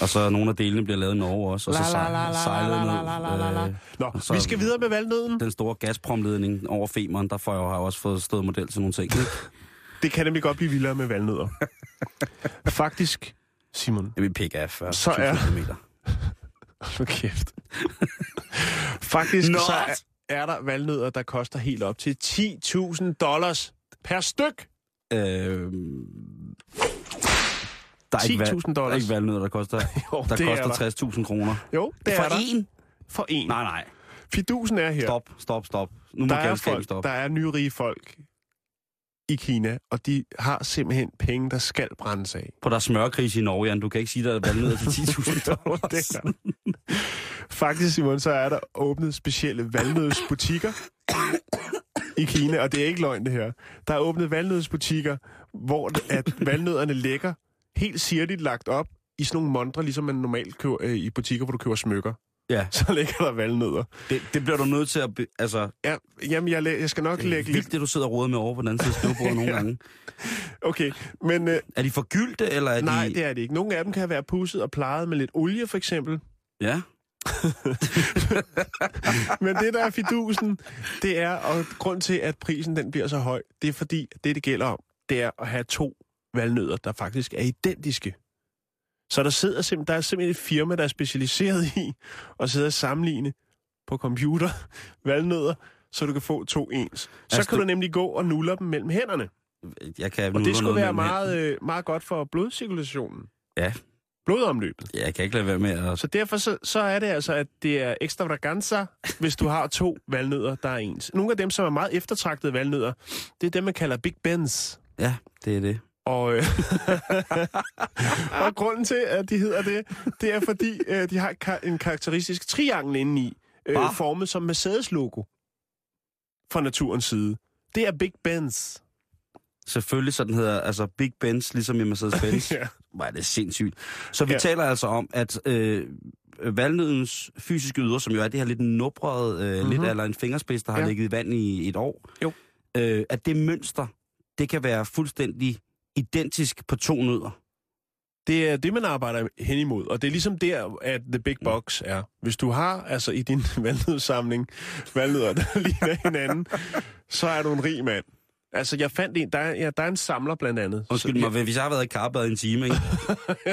og så nogle af delene bliver lavet i Norge også, og så La, la, la, la, sej- sejlet la, la, la, la, la, la. ned. Øh, Nå, så- vi skal videre med valgnøden. den store Gazprom-ledning over Femern, der får jeg har jeg også fået stået model til nogle ting. Ikke? Det kan nemlig godt blive vildere med valgnødder. Faktisk, Simon, Det vil pikke af før. Så er- Kilometer. for kæft. Faktisk, Not! så er, er der valgnødder, der koster helt op til 10.000 dollars per styk. Øh, der er ikke, valg, 10.000 der er dollars. ikke valgnødder, der koster, Jo, der er koster 60.000 kroner. Jo, det For er der. én? For en. Nej, nej. Fidusen er her. Stop, stop, stop. Nu må Der er, folk, stoppe. der er nyrige folk i Kina, og de har simpelthen penge, der skal brændes af. På der er smørkrise i Norge, Jan. Du kan ikke sige, der er valgnødder til 10.000 dollars. Faktisk, Simon, så er der åbnet specielle valnødsbutikker i Kina, og det er ikke løgn det her. Der er åbnet valnødsbutikker, hvor at valnødderne ligger helt sirligt lagt op i sådan nogle montre, ligesom man normalt køber øh, i butikker, hvor du køber smykker. Ja, Så ligger der valnødder. det, det bliver du nødt til at... Be, altså, Ja, jamen, jeg, jeg skal nok det er lægge lidt... vildt, det du sidder og råder med over på den anden side af skrivebordet nogle gange. Okay, men øh, Er de forgyldte, eller er nej, de... det er det ikke. Nogle af dem kan være pudset og plejet med lidt olie, for eksempel. Ja, Men det, der er fidusen, det er, og grund til, at prisen den bliver så høj, det er fordi, det, det gælder om, det er at have to valnødder, der faktisk er identiske. Så der sidder simpelthen, der er simpelthen et firma, der er specialiseret i at sidde og sammenligne på computer valnødder, så du kan få to ens. Så Altså, kan du- du nemlig gå og nulle dem mellem hænderne. jeg kan Og det skulle være meget... meget, øh, meget godt for blodcirkulationen. Ja. Blodomløbet. Jeg kan ikke lade være med at... Så derfor så, så er det altså, at det er extravaganza, hvis du har to valnødder, der er ens. Nogle af dem, som er meget eftertragtede valnødder, det er dem, man kalder Big Bens. Ja, det er det. Og, øh, og grunden til, at de hedder det, det er fordi, øh, de har ka- en karakteristisk triangel indeni, øh, formet som Mercedes-logo fra naturens side. Det er Big Benz. Selvfølgelig sådan hedder, altså Big Benz, ligesom i Mercedes-Benz. Ja. Er det sindssygt. Så vi Ja. taler altså om, at øh, valnødens fysiske yder, som jo er det her lidt nubrede, øh, mm-hmm. lidt eller en fingerspids, der har ja. ligget i vand i et år. Jo. Øh, at det mønster, det kan være fuldstændig identisk på to nødder. Det er det, man arbejder hen imod, og det er ligesom der, at the big box er. Hvis du har altså i din valnødssamling valnødder, der ligner hinanden, så er du en rig mand. Altså, jeg fandt en, der er, ja, der er en samler blandt andet. Undskyld Så- mig, hvis jeg har været i karbad i en time, ikke?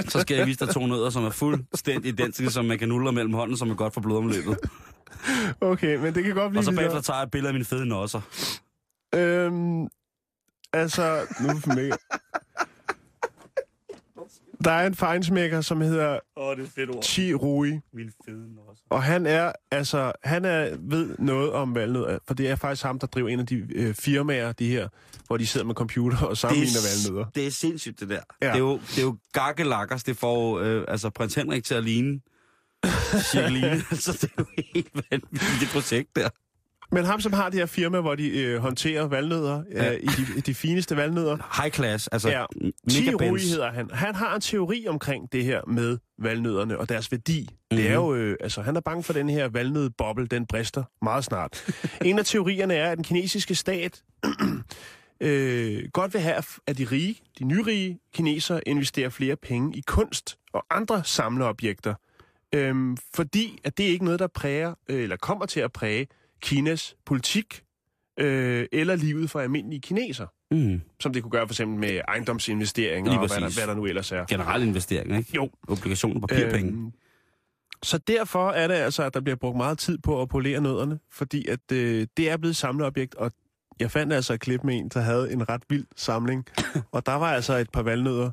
så skal jeg vise dig to nødder, som er fuldstændig identiske, som man kan nulle mellem hånden, som er godt for blodomløbet. Okay, men det kan godt blive Og så bagefter tager jeg et billede af mine fede nosser. Øhm, altså, nu for mig. Der er en fejnsmækker, som hedder Åh, oh, det er fedt ord. Chi Rui, og han er, altså, han er, ved noget om valnødder, for det er faktisk ham, der driver en af de øh, firmaer, de her, hvor de sidder med computer og sammenligner valnødder. det er sindssygt, det der. Ja. Det, er jo, det er jo gakkelakkers, det får øh, altså prins Henrik til at ligne. Cirkeline. altså, det er jo helt vanvittigt, projekt der. Men ham, som har det her firma, hvor de øh, håndterer valnødder, ja. Ja. øh, i de, de fineste valnødder, High class, altså Ja. ja. Ti mega Rui Benz. hedder han. Han har en teori omkring det her med valnødderne og deres værdi. Mm-hmm. Det er jo, øh, altså han er bange for den her valnødboble, den brister meget snart. en af teorierne er, at den kinesiske stat øh, godt vil have, at de rige, de nyrige kinesere investerer flere penge i kunst og andre samleobjekter. Øhm, fordi at det er ikke noget, der præger, øh, eller kommer til at præge Kinas politik øh, eller livet for almindelige kineser Mm. som det kunne gøre for eksempel med ejendomsinvesteringer og hvad der, hvad der nu ellers er. Generelle investeringer, ikke? Jo. Obligationer, papirpenge. Øhm, Så derfor er det altså, at der bliver brugt meget tid på at polere nødderne, fordi at øh, det er blevet samleobjekt, og jeg fandt altså et klip med en, der havde en ret vild samling, og der var altså et par valnødder,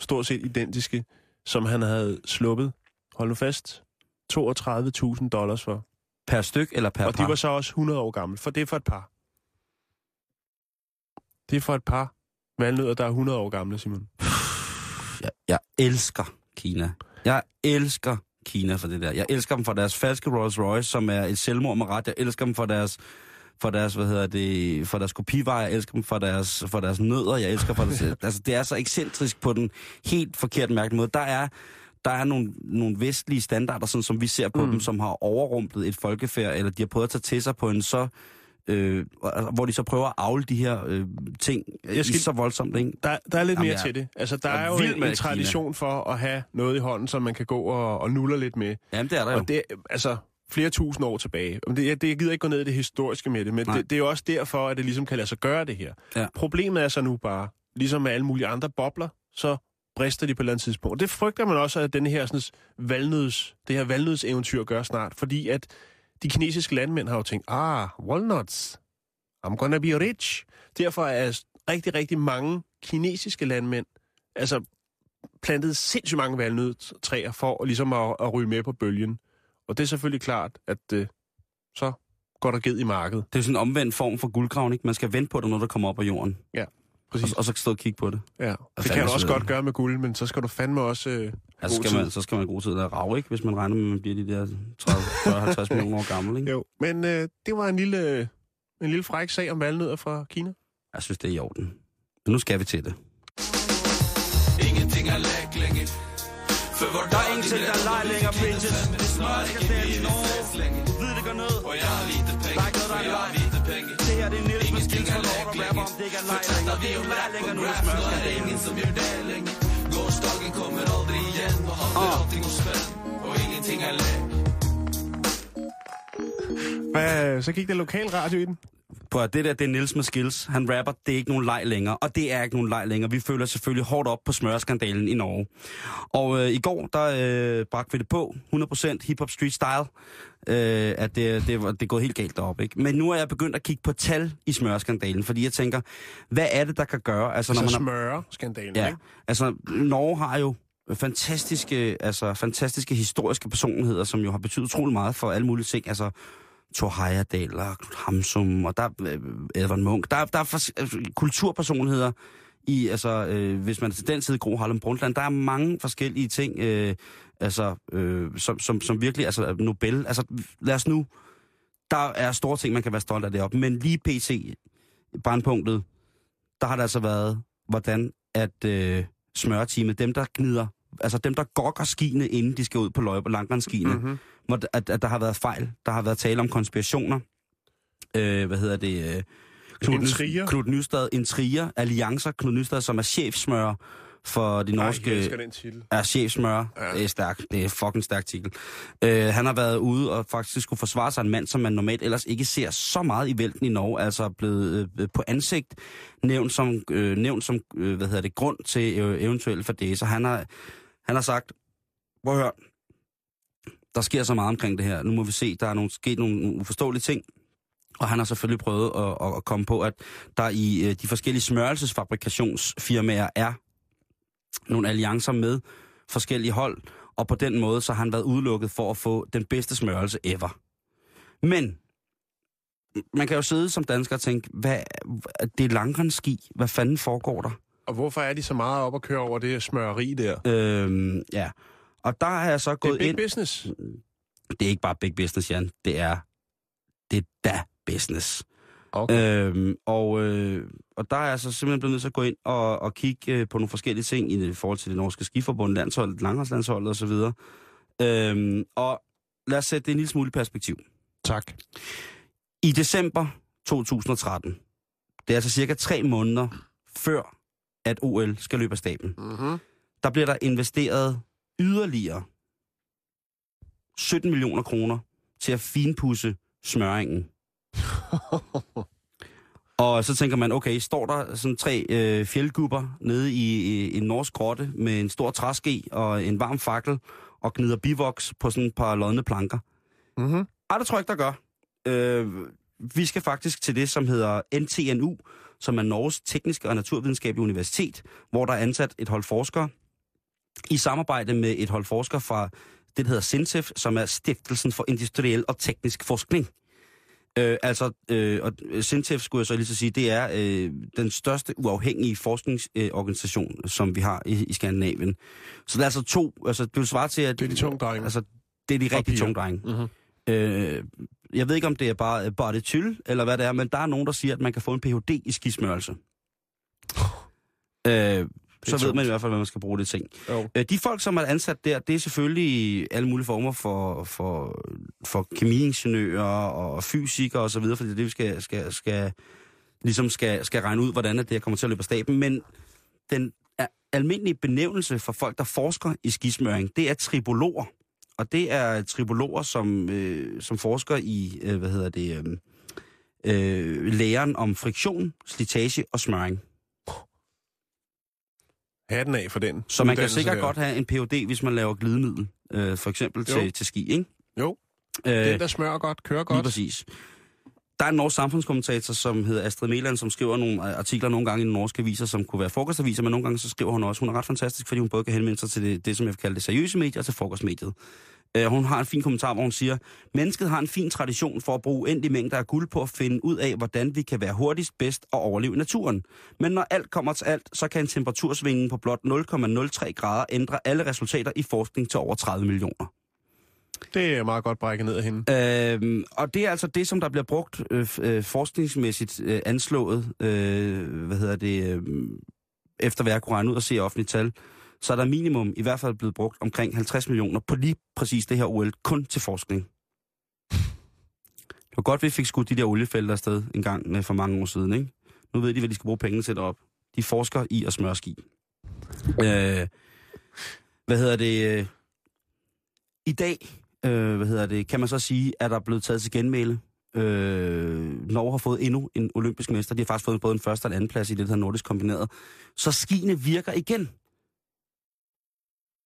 stort set identiske, som han havde sluppet, hold nu fast, 32.000 dollars for. Per styk eller per og par? de var så også 100 år gamle, for det er for et par. Det er for et par valnødder, der er 100 år gamle, Simon. jeg, jeg elsker Kina. Jeg elsker Kina for det der. Jeg elsker dem for deres falske Rolls Royce, som er et selvmord med ret. Jeg elsker dem for deres for deres, hvad hedder det, for deres kopivarer, jeg elsker dem for deres, for deres nødder, jeg elsker for deres, altså det er så ekscentrisk på den helt forkert mærkelige måde. Der er, der er nogle, nogle vestlige standarder, sådan som vi ser på mm. dem, som har overrumplet et folkefærd, eller de har prøvet at tage til sig på en så øh, hvor de så prøver at afle de her øh, ting jeg skal, så voldsomt, ikke? Der, der er lidt Jamen, mere jeg- til det. Altså, der er er jo en, en Kina. tradition for at have noget i hånden, som man kan gå og, og nuller lidt med. Jamen, det er der jo. Og det er altså flere tusind år tilbage. Det, jeg, det, jeg gider ikke gå ned i det historiske med det, men Nej. det, det er jo også derfor, at det ligesom kan lade sig gøre det her. Ja. Problemet er så nu bare, ligesom med alle mulige andre bobler, så brister de på et eller andet tidspunkt. Og det frygter man også, at den her sådan, valnøds, det her valnødseventyr gør snart, fordi at de kinesiske landmænd har jo tænkt, ah, walnuts, I'm gonna be rich. Derfor er rigtig, rigtig mange kinesiske landmænd altså plantet sindssygt mange valnødtræer for at, ligesom at, at ryge med på bølgen. Og det er selvfølgelig klart, at øh, så går der ged i markedet. Det er sådan en omvendt form for guldgravning. Man skal vente på det, når der kommer op af jorden. Og, Præcis. og så stå og kigge på det. Ja. Det fandme kan du også sidder godt gøre med guld, men så skal du fandme også øh, Altså, god skal man, tid. så skal man have god tid at rave, ikke? Hvis man regner med, at man bliver de der 30, 40, 50 millioner år gammel, ikke? Jo, men øh, det var en lille, en lille fræk sag om valnødder fra Kina. Jeg synes, det er i orden. Men nu skal vi til det. Ingenting er læk længe For hvor der er ingenting der er leg længere, bitches Det smør skal stille i Norge Du ved det gør noget Og jeg har lite penge Der er ikke noget der er leg Det er Niels skills for lov der rapper om det ikke er leg længere Det er jo leg længere nu det smør skal er ingen som gjør det længe Gårsdagen kommer aldrig igen Og holder allting hos spænd Og ingenting er læk. Hvad, så gik der lokal radio i den. På at det der, det er Nils med skills. Han rapper, det er ikke nogen leg længere. Og det er ikke nogen leg længere. Vi føler selvfølgelig hårdt op på smørskandalen i Norge. Og øh, i går, der øh, bragte vi det på. 100% hip-hop street style. Øh, at det, det, det er gået helt galt deroppe. Ikke? Men nu er jeg begyndt at kigge på tal i smørskandalen. Fordi jeg tænker, hvad er det, der kan gøre? Altså, Så når man har, smøre skandalen, Ja, ikke? altså Norge har jo fantastiske, altså, fantastiske historiske personligheder, som jo har betydet utrolig meget for alle mulige ting. Altså Thor Heyerdahl og Knud Hamsum, og der øh, Edvard Munch. Der, der er for, altså, kulturpersonligheder i, altså, øh, hvis man er til den side, Gro Harlem Brundtland, der er mange forskellige ting, øh, altså, øh, som, som, som virkelig, altså Nobel, altså lad os nu, der er store ting, man kan være stolt af deroppe, men lige PC, brandpunktet, der har det altså været, hvordan at øh, smørteamet, dem der gnider, altså dem der gokker skiene, inden de skal ud på løjpe, langrendsskiene, mm-hmm. hvor, at, at der har været fejl, der har været tale om konspirationer, øh, hvad hedder det, øh, Knud, Intriger. Knud Nystad, intriger, alliancer, Knud Nystad, som er chefsmører for de Ej, norske... jeg elsker den titel. er chefsmør. Ja. Det er stærkt. Det er fucking stærk titel. Øh, han har været ude og faktisk skulle forsvare sig en mand, som man normalt ellers ikke ser så meget i vælten i Norge, altså blevet øh, på ansigt nævnt som, øh, nævnt som øh, hvad hedder det, grund til øh, eventuelle fadæser. Han har, han har sagt, prøv at høre, der sker så meget omkring det her. Nu må vi se, der er nogle, sket nogle uforståelige ting. Og han har selvfølgelig prøvet at, at, at komme på, at der i øh, de forskellige smørelsesfabrikationsfirmaer er nogle alliancer med forskellige hold, og på den måde så har han været udelukket for at få den bedste smørelse ever. Men man kan jo sidde som dansker og tænke, hvad, det er langrendsski, hvad fanden foregår der? Og hvorfor er de så meget op at køre over det smøreri der? Øhm, ja, og der har jeg så Det er gået big ind... business. Det er ikke bare big business, Jan. Det er, det er da business. Okay. Øhm, og, øh, og der er jeg så simpelthen blevet nødt til at gå ind og, og kigge øh, på nogle forskellige ting i, i forhold til det norske skiforbund, landsholdet, langrendslandsholdet osv. Øhm, og lad os sætte det en lille smule i perspektiv. Tak. I december 2013, det er altså cirka tre måneder før, at OL skal løbe af staben, Mm-hmm. der bliver der investeret yderligere 17 millioner kroner til at finpudse smøringen. Og så tænker man, okay, står der sådan tre øh, fjeldgubber nede i, i en norsk grotte med en stor træske og en varm fakkel, og gnider bivoks på sådan et par lodne planker. Mm-hmm. Ej, det tror jeg ikke, der gør. Øh, vi skal faktisk til det, som hedder NTNU, som er Norges Tekniske og Naturvidenskabelige Universitet, hvor der er ansat et hold forskere i samarbejde med et hold forskere fra det, der hedder SINTEF, som er Stiftelsen for Industriel og Teknisk Forskning. Øh, altså, øh, og SINTEF skulle jeg så lige så sige, det er øh, den største uafhængige forskningsorganisation, øh, som vi har i, i Skandinavien. Så det er altså to, altså det vil svare til, at... Det er de tunge drenge. Altså, det er de rigtig tunge drenge. Mm-hmm. Øh, jeg ved ikke, om det er bare, bare det tyld, eller hvad det er, men der er nogen, der siger, at man kan få en Ph.D. i skismørelse. Øh, så ved man i hvert fald, hvad man skal bruge det ting. Jo. Øh, de folk, som er ansat der, det er selvfølgelig alle mulige former for, for, for kemiingeniører og fysikere og så videre, fordi det er det, vi skal, skal, skal, ligesom skal, skal regne ud, hvordan det her kommer til at løbe af staben. Men den almindelige benævnelse for folk, der forsker i skismøring, det er tribologer. Og det er tribologer, som, øh, som forsker i, øh, hvad hedder det, øh, øh, læren om friktion, slitage og smøring. Hatten af for den. Så man kan sikkert der. godt have en Ph.D., hvis man laver glidemiddel, øh, for eksempel Jo. til, til ski, ikke? Jo, Øh, den der smører godt, kører Lige godt. præcis. Der er en norsk samfundskommentator, som hedder Astrid Meland, som skriver nogle artikler nogle gange i norske aviser, som kunne være frokostaviser, men nogle gange så skriver hun også, hun er ret fantastisk, fordi hun både kan henvende sig til det, det som jeg vil kalde det seriøse medier, og til frokostmediet. Øh, hun har en fin kommentar, hvor hun siger, mennesket har en fin tradition for at bruge uendelige mængder af guld på at finde ud af, hvordan vi kan være hurtigst, bedst og overleve naturen. Men når alt kommer til alt, så kan en temperatursvingen på blot 0,03 grader ændre alle resultater i forskning til over 30 millioner. Det er meget godt brækket ned af hende. Øhm, og det er altså det, som der bliver brugt øh, øh, forskningsmæssigt øh, anslået, øh, hvad hedder det, øh, efter hver kunne regne ud og se offentligt tal, så er der minimum i hvert fald blevet brugt omkring 50 millioner på lige præcis det her OL, kun til forskning. Det var godt, vi fik skudt de der oliefelter afsted en gang øh, for mange år siden, ikke? Nu ved de, hvad de skal bruge pengene til op. De forsker i at smøre ski. Øh, hvad hedder det? Øh, I dag, øh, hvad hedder det, kan man så sige, at der er blevet taget til genmæle. Øh, Norge har fået endnu en olympisk mester. De har faktisk fået både en første og en anden plads i det her nordisk kombineret. Så skiene virker igen.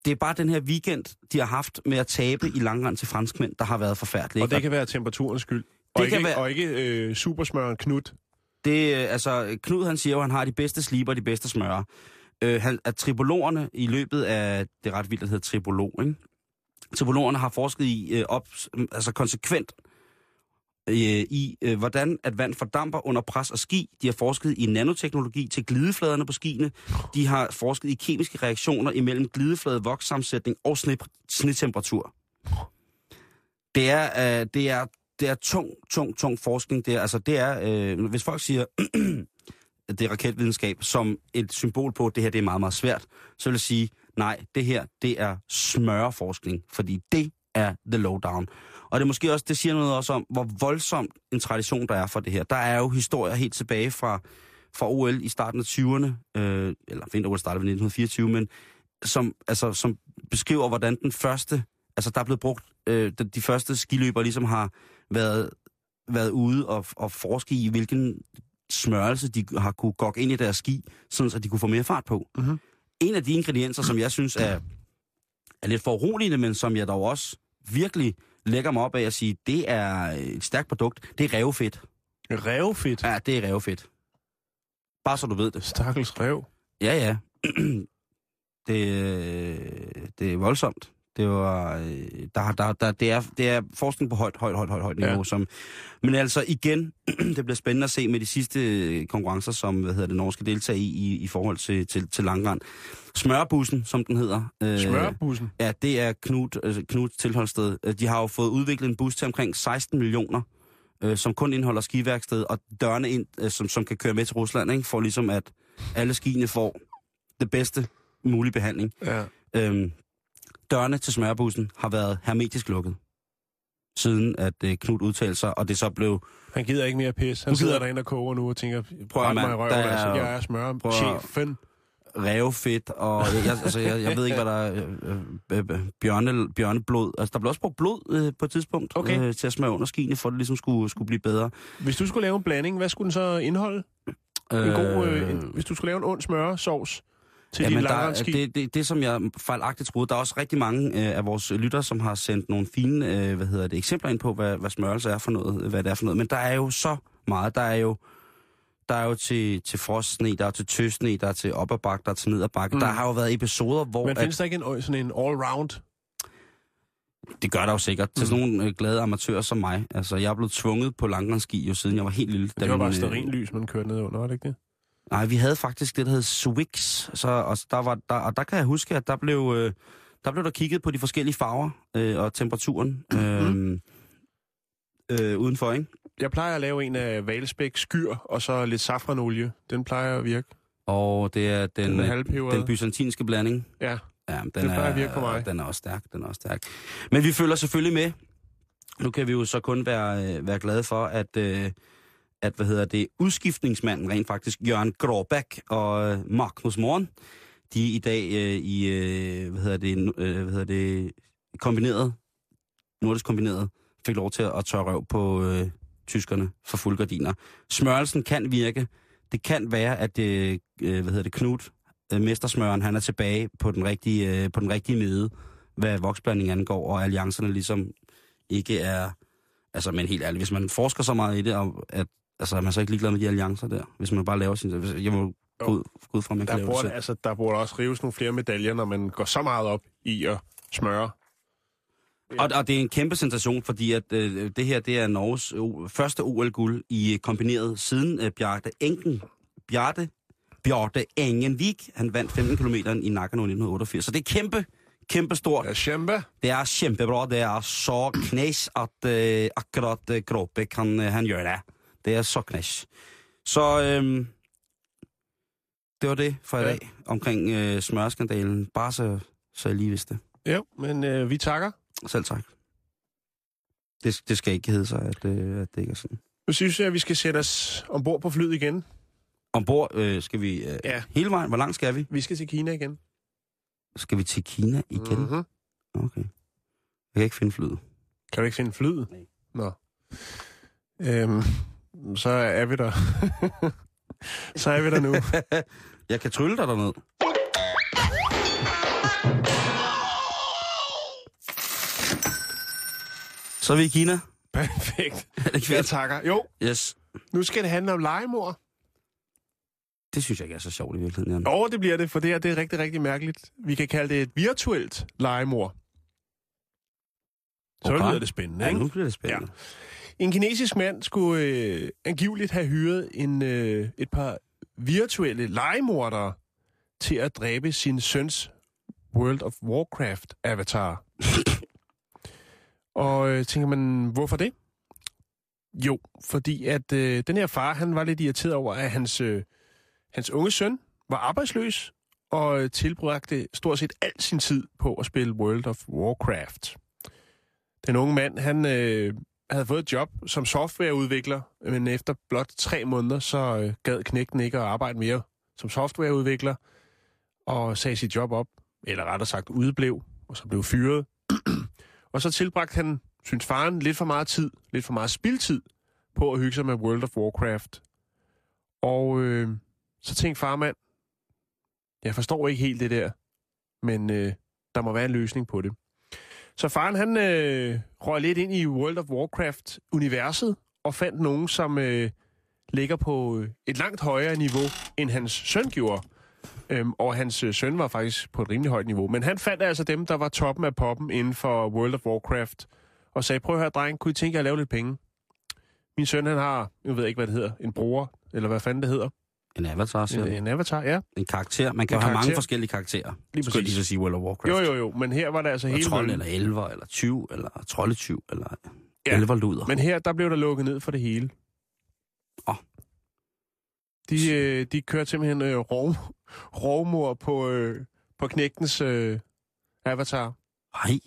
Det er bare den her weekend, de har haft med at tabe i langrand til franskmænd, der har været forfærdeligt. Og det kan være temperaturens skyld. Og Det ikke, kan være- og ikke øh, supersmøren Knut. Det, øh, altså, Knud han siger jo, at han har de bedste sliber og de bedste smøre. Øh, han, at tribologernes i løbet af, det er ret vildt, at hedder tribolog, ikke? Tribologernes har forsket i, øh, op, mm, altså konsekvent, øh, i øh, hvordan at vand fordamper under pres og ski. De har forsket i nanoteknologi til glidefladerne på skiene. De har forsket i kemiske reaktioner imellem glideflade, vokssammensætning og sne, snetemperatur. Det er, øh, det er det er tung, tung, tung forskning. Det er, altså, det er, øh, hvis folk siger, at det er raketvidenskab som et symbol på, at det her det er meget, meget svært, så vil jeg sige, nej, det her, det er smørforskning, fordi det er the lowdown. Og det er måske også, det siger noget også om, hvor voldsomt en tradition der er for det her. Der er jo historier helt tilbage fra, fra OL i starten af 20'erne, øh, eller vinter-OL startede i 1924, men som, altså, som beskriver, hvordan den første, altså der er blevet brugt, øh, de, de første skiløbere ligesom har været, været ude og, og forske i, hvilken smørelse de har kunne gokke ind i deres ski, sådan så de kunne få mere fart på. Mhm. En af de ingredienser, som jeg synes er, er lidt foruroligende, men som jeg dog også virkelig lægger mig op af at sige, det er et stærkt produkt, det er revfedt. Revfedt. Ja, det er revfedt. Bare så du ved det. Stakkels rev. Ja, ja. det, det er voldsomt. Det var, øh, der, der, der, det, er, det er forskning på højt, højt, højt, højt, højt niveau. Ja. Som, men altså igen, det bliver spændende at se med de sidste øh, konkurrencer, som hvad hedder det, Norge skal deltage i, i, i forhold til, til, til langrand. Smørbussen, som den hedder. Øh, Smørbussen. Ja, det er Knud, altså Knuds tilholdssted. Øh, De har jo fået udviklet en bus til omkring 16 millioner, øh, som kun indeholder skiværksted, og dørene ind, øh, som, som kan køre med til Rusland, ikke? for ligesom at alle skiene får det bedste mulige behandling. Ja. Øhm, dørene til smørbussen har været hermetisk lukket, siden at øh, Knud udtalte sig, og det så blev... Han gider ikke mere pis. Han sidder derinde og koger nu og tænker, Prøv at mig i røven, er- altså. Jeg er smør. Prøv at- Chefen. Rævefedt, og jeg, altså, jeg, jeg ved ikke, hvad der er... Øh, øh, øh, bjørne, bjørneblod. Altså, der blev også brugt blod øh, på et tidspunkt Okay. øh, til at smøre under skiene, for at det ligesom skulle, skulle blive bedre. Hvis du skulle lave en blanding, hvad skulle den så indeholde? En god, øh, en, hvis du skulle lave en ond smøresovs, til Jamen, din der, er- det, det, det, som jeg fejlagtigt troede, der er også rigtig mange øh, af vores lyttere, som har sendt nogle fine øh, hvad hedder det, eksempler ind på, hvad, hvad smørelse er for noget, hvad det er for noget. Men der er jo så meget. Der er jo, der er jo til, til frostsne, der er til tøsne, der er til op ad bakke, der er til ned ad bakke. Mm. Mm. Der har jo været episoder, hvor... Men at, findes der ikke en, sådan en all-round? det gør der jo sikkert. Til sådan nogle øh, glade amatører som mig. Altså, jeg er blevet tvunget på langrendsski, jo siden jeg var helt lille. Det var bare min, øh, sterinlys, man kørte ned under, var det ikke det? Nej, vi havde faktisk det, der hed Swix. Så, og, der var, der, og der kan jeg huske, at der blev, øh, der blev der kigget på de forskellige farver øh, og temperaturen øh, øh, udenfor, ikke? Jeg plejer at lave en af Valsbæk skyr, og så lidt safranolie. Den plejer at virke. Og det er den, Den øh, den byzantinske blanding. Ja, Ja, den Det plejer er, at virke på mig. Den er også stærk, den er også stærk. Men vi følger selvfølgelig med. Nu kan vi jo så kun være, øh, være glade for, at, øh, at hvad hedder det, udskiftningsmanden rent faktisk, Jørgen Gråbæk og øh, Magnus Morgen, de i dag øh, i, øh, hvad hedder det, øh, hvad hedder det, kombineret, nordisk kombineret, fik lov til at tørre røv på øh, tyskerne for fuldgardiner. Smørelsen kan virke. Det kan være, at øh, øh, hvad hedder det, Knut, øh, mestersmøren, han er tilbage på den rigtige, øh, på den rigtige mede, hvad voksblanding angår, og alliancerne ligesom ikke er... Altså, men helt ærligt, hvis man forsker så meget i det, og at, altså, er man så ikke ligeglad med de alliancer der, hvis man bare laver sin... Jeg må gå ud, fra, at man kan der lave det burde, selv. altså, der burde også rives nogle flere medaljer, når man går så meget op i at smøre. Og, og det er en kæmpe sensation, fordi at øh, det her det er Norges o- første OL-guld i øh, kombineret siden øh, Bjarte Engen. Bjarte, Bjarte Engenvik, han vandt 15 km i Nagano 1988. Så det er kæmpe, kæmpe stort. Ja, kæmpe. Det er kæmpebra. Det er så knæs, at øh, akkurat øh, Gråbæk, han, øh, han gør det. Det er så knæs. Så øh, det var det for i Ja. dag omkring øh, smørskandalen. Bare så, så jeg lige vidste det. Ja, men øh, vi takker. Selv tak. Det, det skal ikke hedde sig, at, øh, at det ikke er sådan. Nu synes jeg, at vi skal sætte os ombord på flyet igen. Ombord øh, skal vi øh, Ja. hele vejen. Hvor langt skal vi? Vi skal til Kina igen. Skal vi til Kina igen? Mm-hmm. Okay. Jeg kan ikke finde flyet. Kan du ikke finde flyet? Nej. Nå. Øhm, så er vi der. så er vi der nu. Jeg kan trylle dig derned. Så er vi i Kina. Perfekt. Er det Jeg takker. Jo, Yes. nu skal det handle om legemor. Det synes jeg ikke er så sjovt i virkeligheden, Jan. Og det bliver det, for det her det er rigtig, rigtig mærkeligt. Vi kan kalde det et virtuelt legemor. Så Okay. lyder det spændende, Ja, ikke? nu bliver det spændende. En kinesisk mand skulle øh, angiveligt have hyret en, øh, et par virtuelle legemordere til at dræbe sin søns World of Warcraft-avatar. Og øh, tænker man, hvorfor det? Jo, fordi at øh, den her far, han var lidt irriteret over, at hans, øh, hans unge søn var arbejdsløs og øh, tilbragte stort set al sin tid på at spille World of Warcraft. Den unge mand, han øh, havde fået et job som softwareudvikler, men efter blot tre måneder, så øh, gad knægten ikke at arbejde mere som softwareudvikler, og sagde sit job op, eller rettere sagt udeblev, og så blev fyret. og så tilbragte han, synes faren, lidt for meget tid, lidt for meget spildtid, på at hygge sig med World of Warcraft. Og øh, så tænkte farmand, jeg forstår ikke helt det der, men øh, der må være en løsning på det. Så faren han øh, røg lidt ind i World of Warcraft-universet og fandt nogen, som øh, ligger på øh, et langt højere niveau, end hans søn gjorde. Øhm, og hans øh, søn var faktisk på et rimelig højt niveau. Men han fandt altså dem, der var toppen af poppen inden for World of Warcraft, og sagde, prøv at høre, dreng, kunne I tænke jer at lave lidt penge? Min søn, han har, jeg ved ikke, hvad det hedder, en bror, eller hvad fanden det hedder. En avatar, siger En, en avatar, ja. En karakter. Man kan En jo have mange karakter. forskellige karakterer. Lige Skulle jeg lige præcis. så sige World of Warcraft. Jo, jo, jo, men her var det altså hele... trold, møllen. eller elver, eller tyv, eller troldetyv, eller Ja, elverluder. Men her, der blev der lukket ned for det hele. Åh. De, øh, de kørte simpelthen øh, rov, rovmor på, øh, på knægtens øh, avatar. Nej,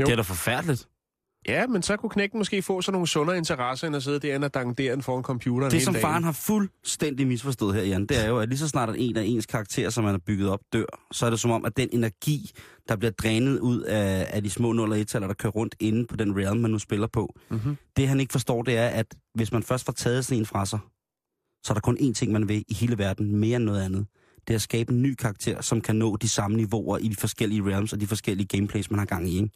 Jo. det er da forfærdeligt. Ja, men så kunne knægten måske få sådan nogle sundere interesser, end at sidde derinde og dangdere den foran computeren Det, som dagen. faren har fuldstændig misforstået her, Jan, det er jo, at lige så snart at en af ens karakterer, som man har bygget op, dør, så er det som om, at den energi, der bliver drænet ud af, af de små 0 og 1 der kører rundt inde på den realm, man nu spiller på, Mm-hmm. det han ikke forstår, det er, at hvis man først får taget sådan en fra sig, så er der kun én ting, man vil i hele verden, mere end noget andet. Det det er at skabe en ny karakter, som kan nå de samme niveauer i de forskellige realms og de forskellige gameplays, man har gang i. Ikke?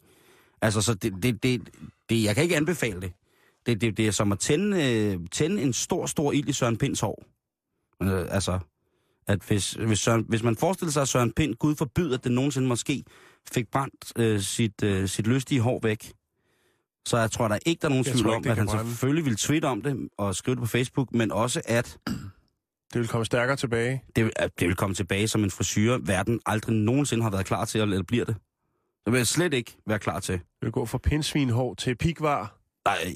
Altså, så det, det, det, det, jeg kan ikke anbefale det. Det, det, det er som at tænde, øh, tænde en stor, stor ild i Søren Pinds hår. Øh, altså, at hvis, hvis, Søren, hvis man forestiller sig, at Søren Pind, Gud forbyder, at det nogensinde måske fik brændt øh, sit, øh, sit lystige hår væk, så jeg tror der ikke, der er nogen Jeg tvivl om, at han brænde. selvfølgelig vil tweete om det og skrive det på Facebook, men også at Det vil komme stærkere tilbage. det, det vil komme tilbage som en frisyr, verden aldrig nogensinde har været klar til, eller bliver det. Det vil jeg slet ikke være klar til. Det vil gå fra pindsvinhår til pikvar. Nej.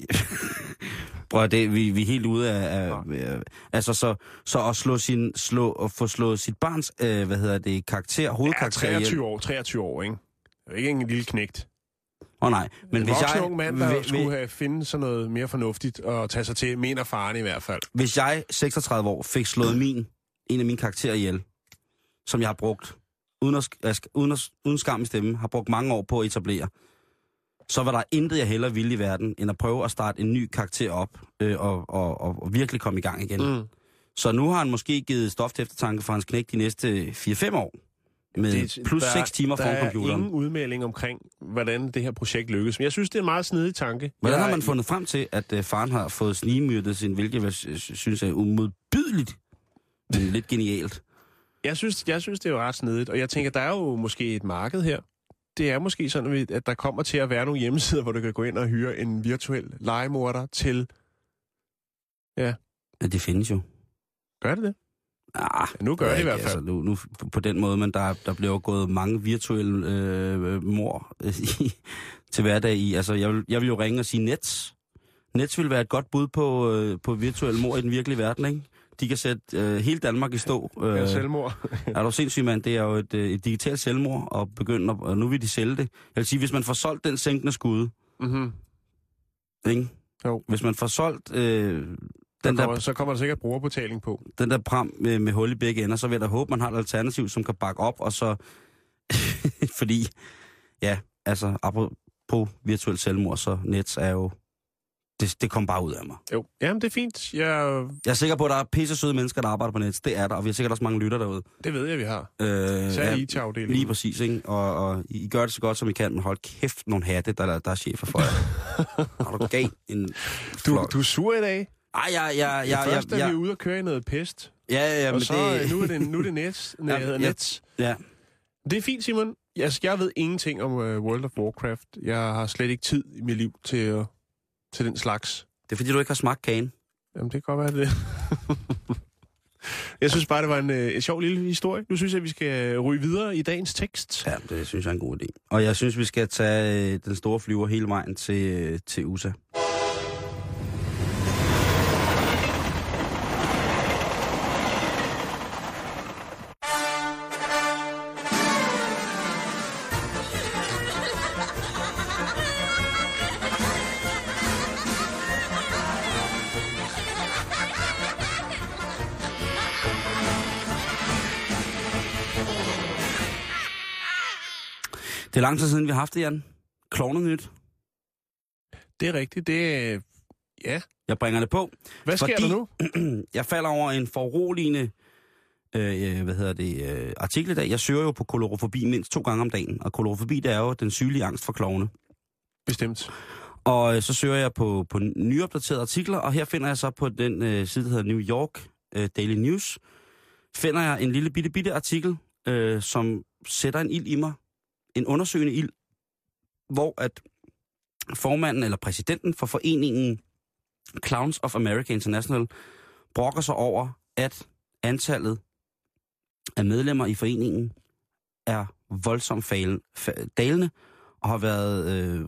Prøv det, vi, vi er helt ude af... af, af altså, så, så at slå sin, slå, at få slået sit barns, øh, hvad hedder det, karakter, Ja, hovedkarakter ihjel. 23 år, 23 år, ikke? Det er ikke en lille knægt. Åh oh, nej, men en hvis jeg, ung mand, der hvis, skulle have finde sådan noget mere fornuftigt at tage sig til, mener faren i hvert fald. hvis jeg, 36 år, fik slået min, en af mine karakterer ihjel, som jeg har brugt, uden, at, uden, at, uden skam i stemmen, har brugt mange år på at etablere, så var der intet, jeg hellere ville i verden, end at prøve at starte en ny karakter op, øh, og, og, og, og virkelig komme i gang igen. Mm. Så nu har han måske givet stof til eftertanke for hans knæk de næste 4-5 år. Med Det- plus der- 6 timer foran Der er computeren. ingen udmelding omkring, hvordan det her projekt lykkes. Men jeg synes, det er en meget snedig tanke. Hvordan har man fundet frem til, at øh, faren har fået snigemyrdet sin, hvilket jeg sy- synes er umodbydeligt, men lidt genialt? Jeg synes, jeg synes, det er jo ret snedigt. Og jeg tænker, der er jo måske et marked her. Det er måske sådan, at der kommer til at være nogle hjemmesider, hvor du kan gå ind og hyre en virtuel legemorder til... Ja, det findes jo. Gør det det? Ah, Ja, nu gør det i ikke, hvert fald. Altså, nu, nu, på den måde, men der, der bliver gået mange virtuelle øh, mor øh, i, til hverdag i. Altså, jeg vil, jeg vil jo ringe og sige Nets. Nets vil være et godt bud på, øh, på virtuelle mor i den virkelige verden, ikke? De kan sætte øh, hele Danmark i stå. Øh, Ja, selvmord. Er du sindssyg, mand? Det er jo et, øh, et digitalt selvmord, og, begynde, at- og nu vil de sælge det. Jeg vil sige, hvis man får solgt den sænkende skud, mm-hmm. ikke? Jo. Hvis man får solgt øh, Den den, kommer, der, så kommer der sikkert brugerbetaling på. den der pram med, med hul i begge ender, så vil jeg da håbe, man har et alternativ, som kan bakke op, og så... fordi, ja, altså, apropos virtuelt selvmord, så Nets er jo... Det, det kom bare ud af mig. Jo. Jamen, det er fint. Jeg, Jeg er sikker på, at der er pisse søde mennesker, der arbejder på Nets. Det er der, og vi har sikkert også mange lytter derude. det ved jeg, vi har. Øh, Så ja, er IT-afdelingen. Lige præcis, ikke? Og, og I gør det så godt, som I kan, men hold kæft nogle hatte, der, der er chefer for jer. Har du gav en Du, flok? du er sur i dag. Ej, ja, ja, Ja, ja, Først ja, er ja, vi ude og køre i noget pest, ja, ja, og men så det, det... nu er det, nu er det net. Nej, Ja, hedder ja. net. ja, Det er fint, Simon. Altså, jeg ved ingenting om uh, World of Warcraft. Jeg har slet ikke tid i mit liv til, uh, til den slags. det er fordi, du ikke har smagt kagen. Jamen, det kan godt være det. jeg synes bare, det var en, uh, en sjov lille historie. Nu synes jeg, vi skal ryge videre i dagens tekst. Ja, det synes jeg er en god idé. Og jeg synes, vi skal tage øh, den store flyver hele vejen til, øh, til USA. Er lang tid siden, vi har haft det, Jan. Klovnenyt. Det er rigtigt. Det er... Ja. Jeg bringer det på. Hvad sker Fordi- der nu? jeg falder over en foruroligende øh, hvad hedder det, øh, artikel i dag. Jeg søger jo på kolorofobi mindst to gange om dagen, og kolorofobi det er jo den sygelige angst for klovne. Bestemt. Og øh, så søger jeg på, på nyopdaterede artikler, og her finder jeg så på den øh, side, der hedder New York øh, Daily News, finder jeg en lille bitte, bitte artikel, øh, som sætter en ild i mig. En undersøgende ild, hvor at formanden eller præsidenten for foreningen Clowns of America International brokker sig over, at antallet af medlemmer i foreningen er voldsomt falen, fa- dalende, og har været, øh,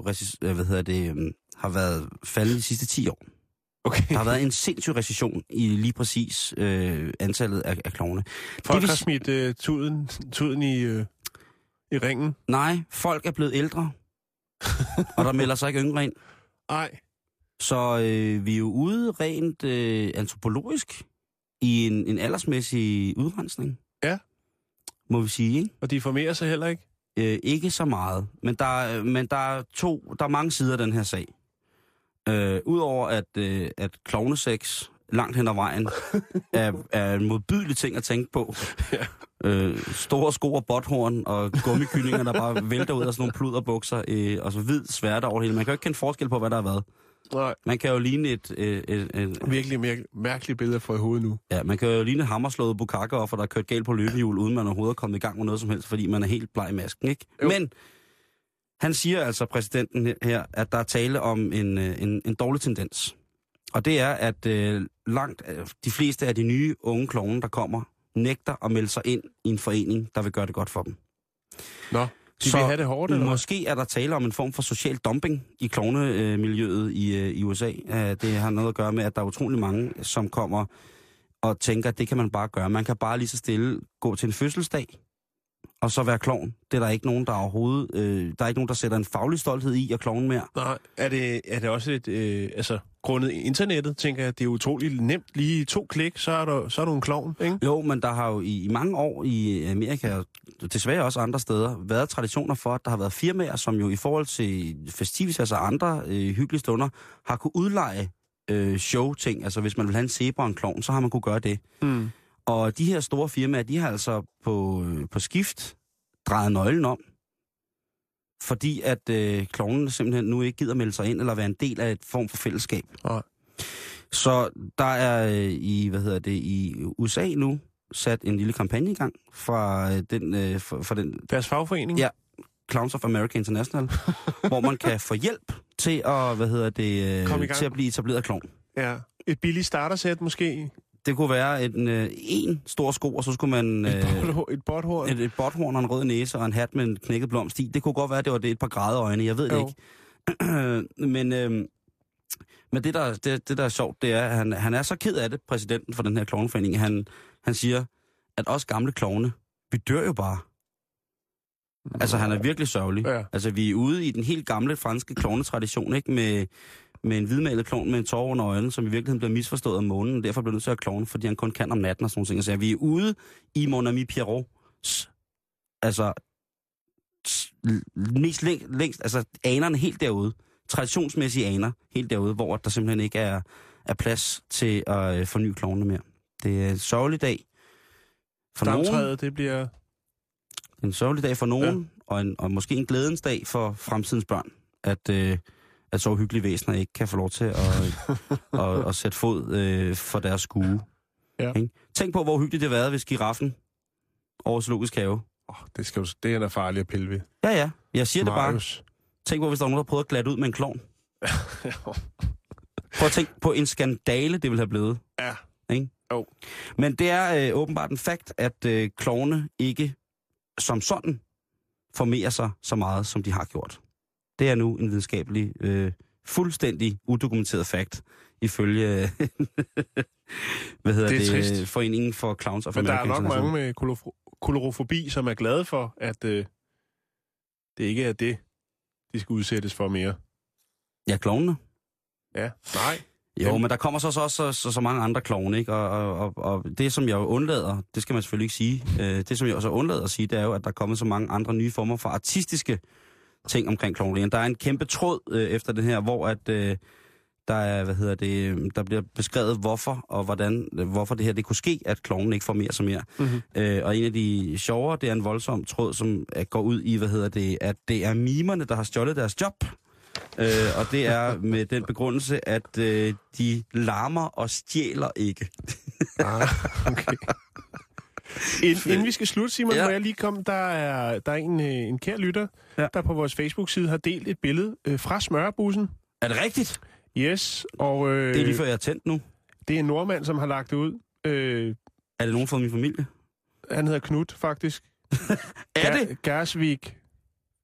øh, hvad hedder det, øh, har været faldet de sidste 10 år. Okay. Der har været en sindssyg recession i lige præcis øh, antallet af, af klovne. Folk vil har s- smidt uh, tuden, tuden i, uh, i ringen. Nej, folk er blevet ældre, og der melder sig ikke yngre ind. Ej. Så øh, vi er jo ude rent øh, antropologisk i en, en aldersmæssig udrensning. Ja. Må vi sige, ikke? Og de formerer sig heller ikke. Øh, ikke så meget, men der, er- men der er to, der er mange sider af den her sag. Øh, Udover at, øh, at klovnesex langt hen ad vejen er, er en modbydelig ting at tænke på, Ja. øh, store sko og botthorn og gummikyllinger, der bare vælter ud af sådan nogle pluderbukser, øh, og så hvid sværte over hele. Man kan jo ikke kende forskel på, hvad der har været. Nej, Man kan jo ligne et, et, et, et virkelig mær- mærkeligt billede for i hovedet nu. ja, man kan jo ligne et hammerslået bukakkeoffer, der er kørt galt på løbehjul, uden man overhovedet er kommet i gang med noget som helst, fordi man er helt bleg i masken, ikke? Jo. Men han siger altså, præsidenten her, at der er tale om en, øh, en, en dårlig tendens. Og det er, at øh, langt øh, de fleste af de nye unge klovne, der kommer, nægter at melde sig ind i en forening, der vil gøre det godt for dem. Nå, de Så vil have det hårdt, eller? Måske er der tale om en form for social dumping i klovnemiljøet i, øh, i USA. Øh, Det har noget at gøre med, at der er utrolig mange, som kommer og tænker, at det kan man bare gøre. Man kan bare lige så stille gå til en fødselsdag, og så være klovn. Det er der ikke nogen, der overhovedet... Øh, der er ikke nogen, der sætter en faglig stolthed i at klovne mere. Nej, er det, er det også et, øh, altså, grundet internettet, tænker jeg, det er utroligt nemt. Lige to klik, så er du, så er du en klovn, ikke? Jo, men der har jo i, i mange år i Amerika, og desværre også andre steder, været traditioner for, at der har været firmaer, som jo i forhold til festivitas og andre øh, hyggelige stunder, har kunne udleje øh, show-ting. Altså hvis man vil have en zebra og en klovn, så har man kunne gøre det. Mm. Og de her store firmaer, de har altså på, øh, på skift drejet nøglen om. Fordi at øh, klovnene simpelthen nu ikke gider melde sig ind eller være en del af et form for fællesskab. Nej. Så der er øh, i, hvad hedder det, i USA nu sat en lille kampagne i gang fra øh, den, øh, for, for den Deres fagforening? Ja. Clowns of America International, hvor man kan få hjælp til at, hvad hedder det, øh, til at blive etableret klovn. ja. Et billigt startersæt måske? Det kunne være en, øh, en stor sko, og så skulle man Et, øh, botthor- et botthorn? et, et botthorn og en rød næse og en hat med en knækket blomst i. Det kunne godt være, at det var det et par græde øjne. Jeg ved det Jo. ikke. men øh, men det, der, det, det, der er sjovt, det er, at han, han er så ked af det, præsidenten for den her klovneforening. Han, han siger, at os gamle klovne, vi dør jo bare. Altså, han er virkelig sørgelig. Ja. Altså, vi er ude i den helt gamle franske klovnetradition, ikke? Med, med en hvidmalet klovn med en tår under øjnene, som i virkeligheden bliver misforstået af månen, og derfor bliver nødt til at klovne, fordi han kun kan om natten og sådan nogle ting. Så vi er ude i Mon Ami Pierrots, altså, mest læng, længst, altså anerne helt derude, traditionsmæssige aner helt derude, hvor der simpelthen ikke er, er plads til at øh, forny klovnene mere. Det er en sørgelig dag for nogen, det bliver... en sørgelig dag for nogen, ja. og, en, og måske en glædens dag for fremtidens børn, at, øh, at så hyggelige væsener ikke kan få lov til at, at, at sætte fod øh, for deres skue. Ja. Ikke? Tænk på, hvor hyggeligt det har været, hvis giraffen over zoologisk have. Oh, det, skal jo, det er da farligt at pille ved. Ja, ja. Jeg siger det bare. Marius. Tænk på, hvis der var nogen, der prøvede at glatte ud med en klovn. Prøv at tænke på en skandale, det ville have blevet. ja. Ikke? Jo. Men det er øh, åbenbart en fakt, at øh, klovne ikke som sådan formerer sig så meget, som de har gjort. Det er nu en videnskabelig, øh, fuldstændig udokumenteret fakt, ifølge hvad hedder Det det, trist. Foreningen for Clowns of Men der America er nok mange med kolorofobi, som er glade for, at øh, det ikke er det, de skal udsættes for mere. Ja, klovnene. Ja, nej. Jo, Jamen. men der kommer så, så også så, så, så mange andre klovne, ikke? Og, og, og, og det, som jeg jo undlader, det skal man selvfølgelig ikke sige, øh, det, som jeg også undlader at sige, det er jo, at der er kommet så mange andre nye former for artistiske ting omkring klovnerierne. Der er en kæmpe tråd øh, efter det her, hvor at, øh, der, er, hvad hedder det, øh, der bliver beskrevet, hvorfor og hvordan, øh, hvorfor det her det kunne ske, at klovnen ikke får mere som mere. Mm-hmm. Øh, og en af de sjovere, det er en voldsom tråd, som øh, går ud i, hvad hedder det, at det er mimerne, der har stjålet deres job. Øh, og det er med den begrundelse, at øh, de larmer og stjæler ikke. Ah, okay. Ind, inden vi skal slutte, Simon, Ja. må jeg lige komme. Der er, der er en, øh, en kær lytter, Ja. der på vores Facebook-side har delt et billede øh, fra smørbussen. Er det rigtigt? Yes, og øh, Det er lige før jeg er tændt nu. det er en nordmand, som har lagt det ud. Øh, Er det nogen fra min familie? han hedder Knut, faktisk. Er det? Ger- Gersvik.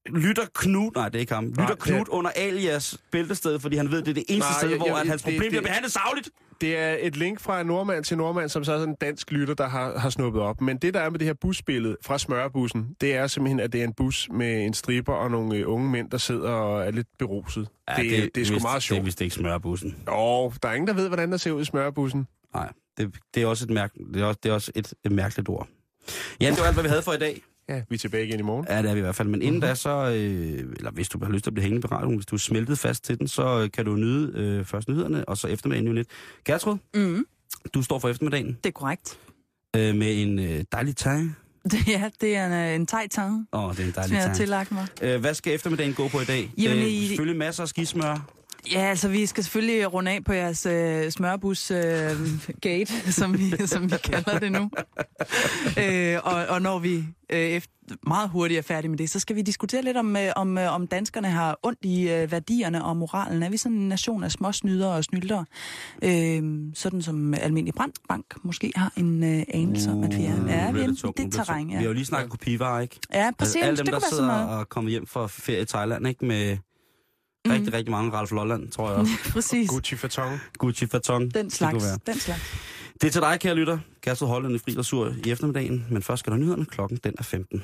Lytter Knud, nej det er ikke ham, lytter Nej, det Knud er- under alias bæltested, fordi han ved, det er det eneste Nej, sted, jeg- hvor jeg- at hans det- problem det- bliver behandlet savligt. Det er et link fra en nordmand til nordmand, som så er sådan en dansk lytter, der har, har snuppet op. Men det, der er med det her busbillede fra smørbussen, det er simpelthen, at det er en bus med en striber og nogle øh, unge mænd, der sidder og er lidt beruset. Ja, det, det, det er sgu vist- meget Det er sjovt. vist ikke smørbussen. Og der er ingen, der ved, hvordan der ser ud i smørbussen. Nej, det, det, er også et mærk, det, er også, det er også et, et mærkeligt ord. Ja, det var alt, hvad vi havde for i dag. Ja, vi er tilbage igen i morgen. Ja, det er vi i hvert fald. Men inden da, så, øh, eller hvis du har lyst til at blive hængende på radioen, hvis du er smeltet fast til den, så øh, kan du nyde øh, først nyhederne, og så eftermiddagen jo lidt. Gertrud, Mm, du står for eftermiddagen det er korrekt. øh, med en øh, dejlig tag. Ja, det er en, øh, en thai tang, Åh, oh, det er en som dejlig jeg har tillagt mig. Øh, hvad skal eftermiddagen gå på i dag? Jamen, øh, i- Selvfølgelig masser af skismør. Ja, altså vi skal selvfølgelig runde af på jeres øh, smørbus øh, som vi, som vi kalder det nu. øh, og, og når vi øh, efter, meget hurtigt er færdige med det, så skal vi diskutere lidt om, øh, om, øh, om danskerne har ondt i øh, værdierne og moralen. Er vi sådan en nation af småsnydere og snyltere? Øh, sådan som Almindelig Brandbank måske har en øh, anelse om, at vi er. Ja, nu vi er det det terræn, ja. Vi har jo lige snakket kopivarer, ikke? Ja, præcis. Altså, alle dem, det der sidder og kommer hjem fra ferie i Thailand, ikke? Med rigtig, rigtig mange Ralf Lolland, tror jeg også. Præcis. Gucci Fatong. Gucci Fatong. Den det slags. være. Den slags. Det er til dig, kære lytter. Kastet Holland i fri dressur i eftermiddagen, men først skal der nyhederne. Klokken den er 15.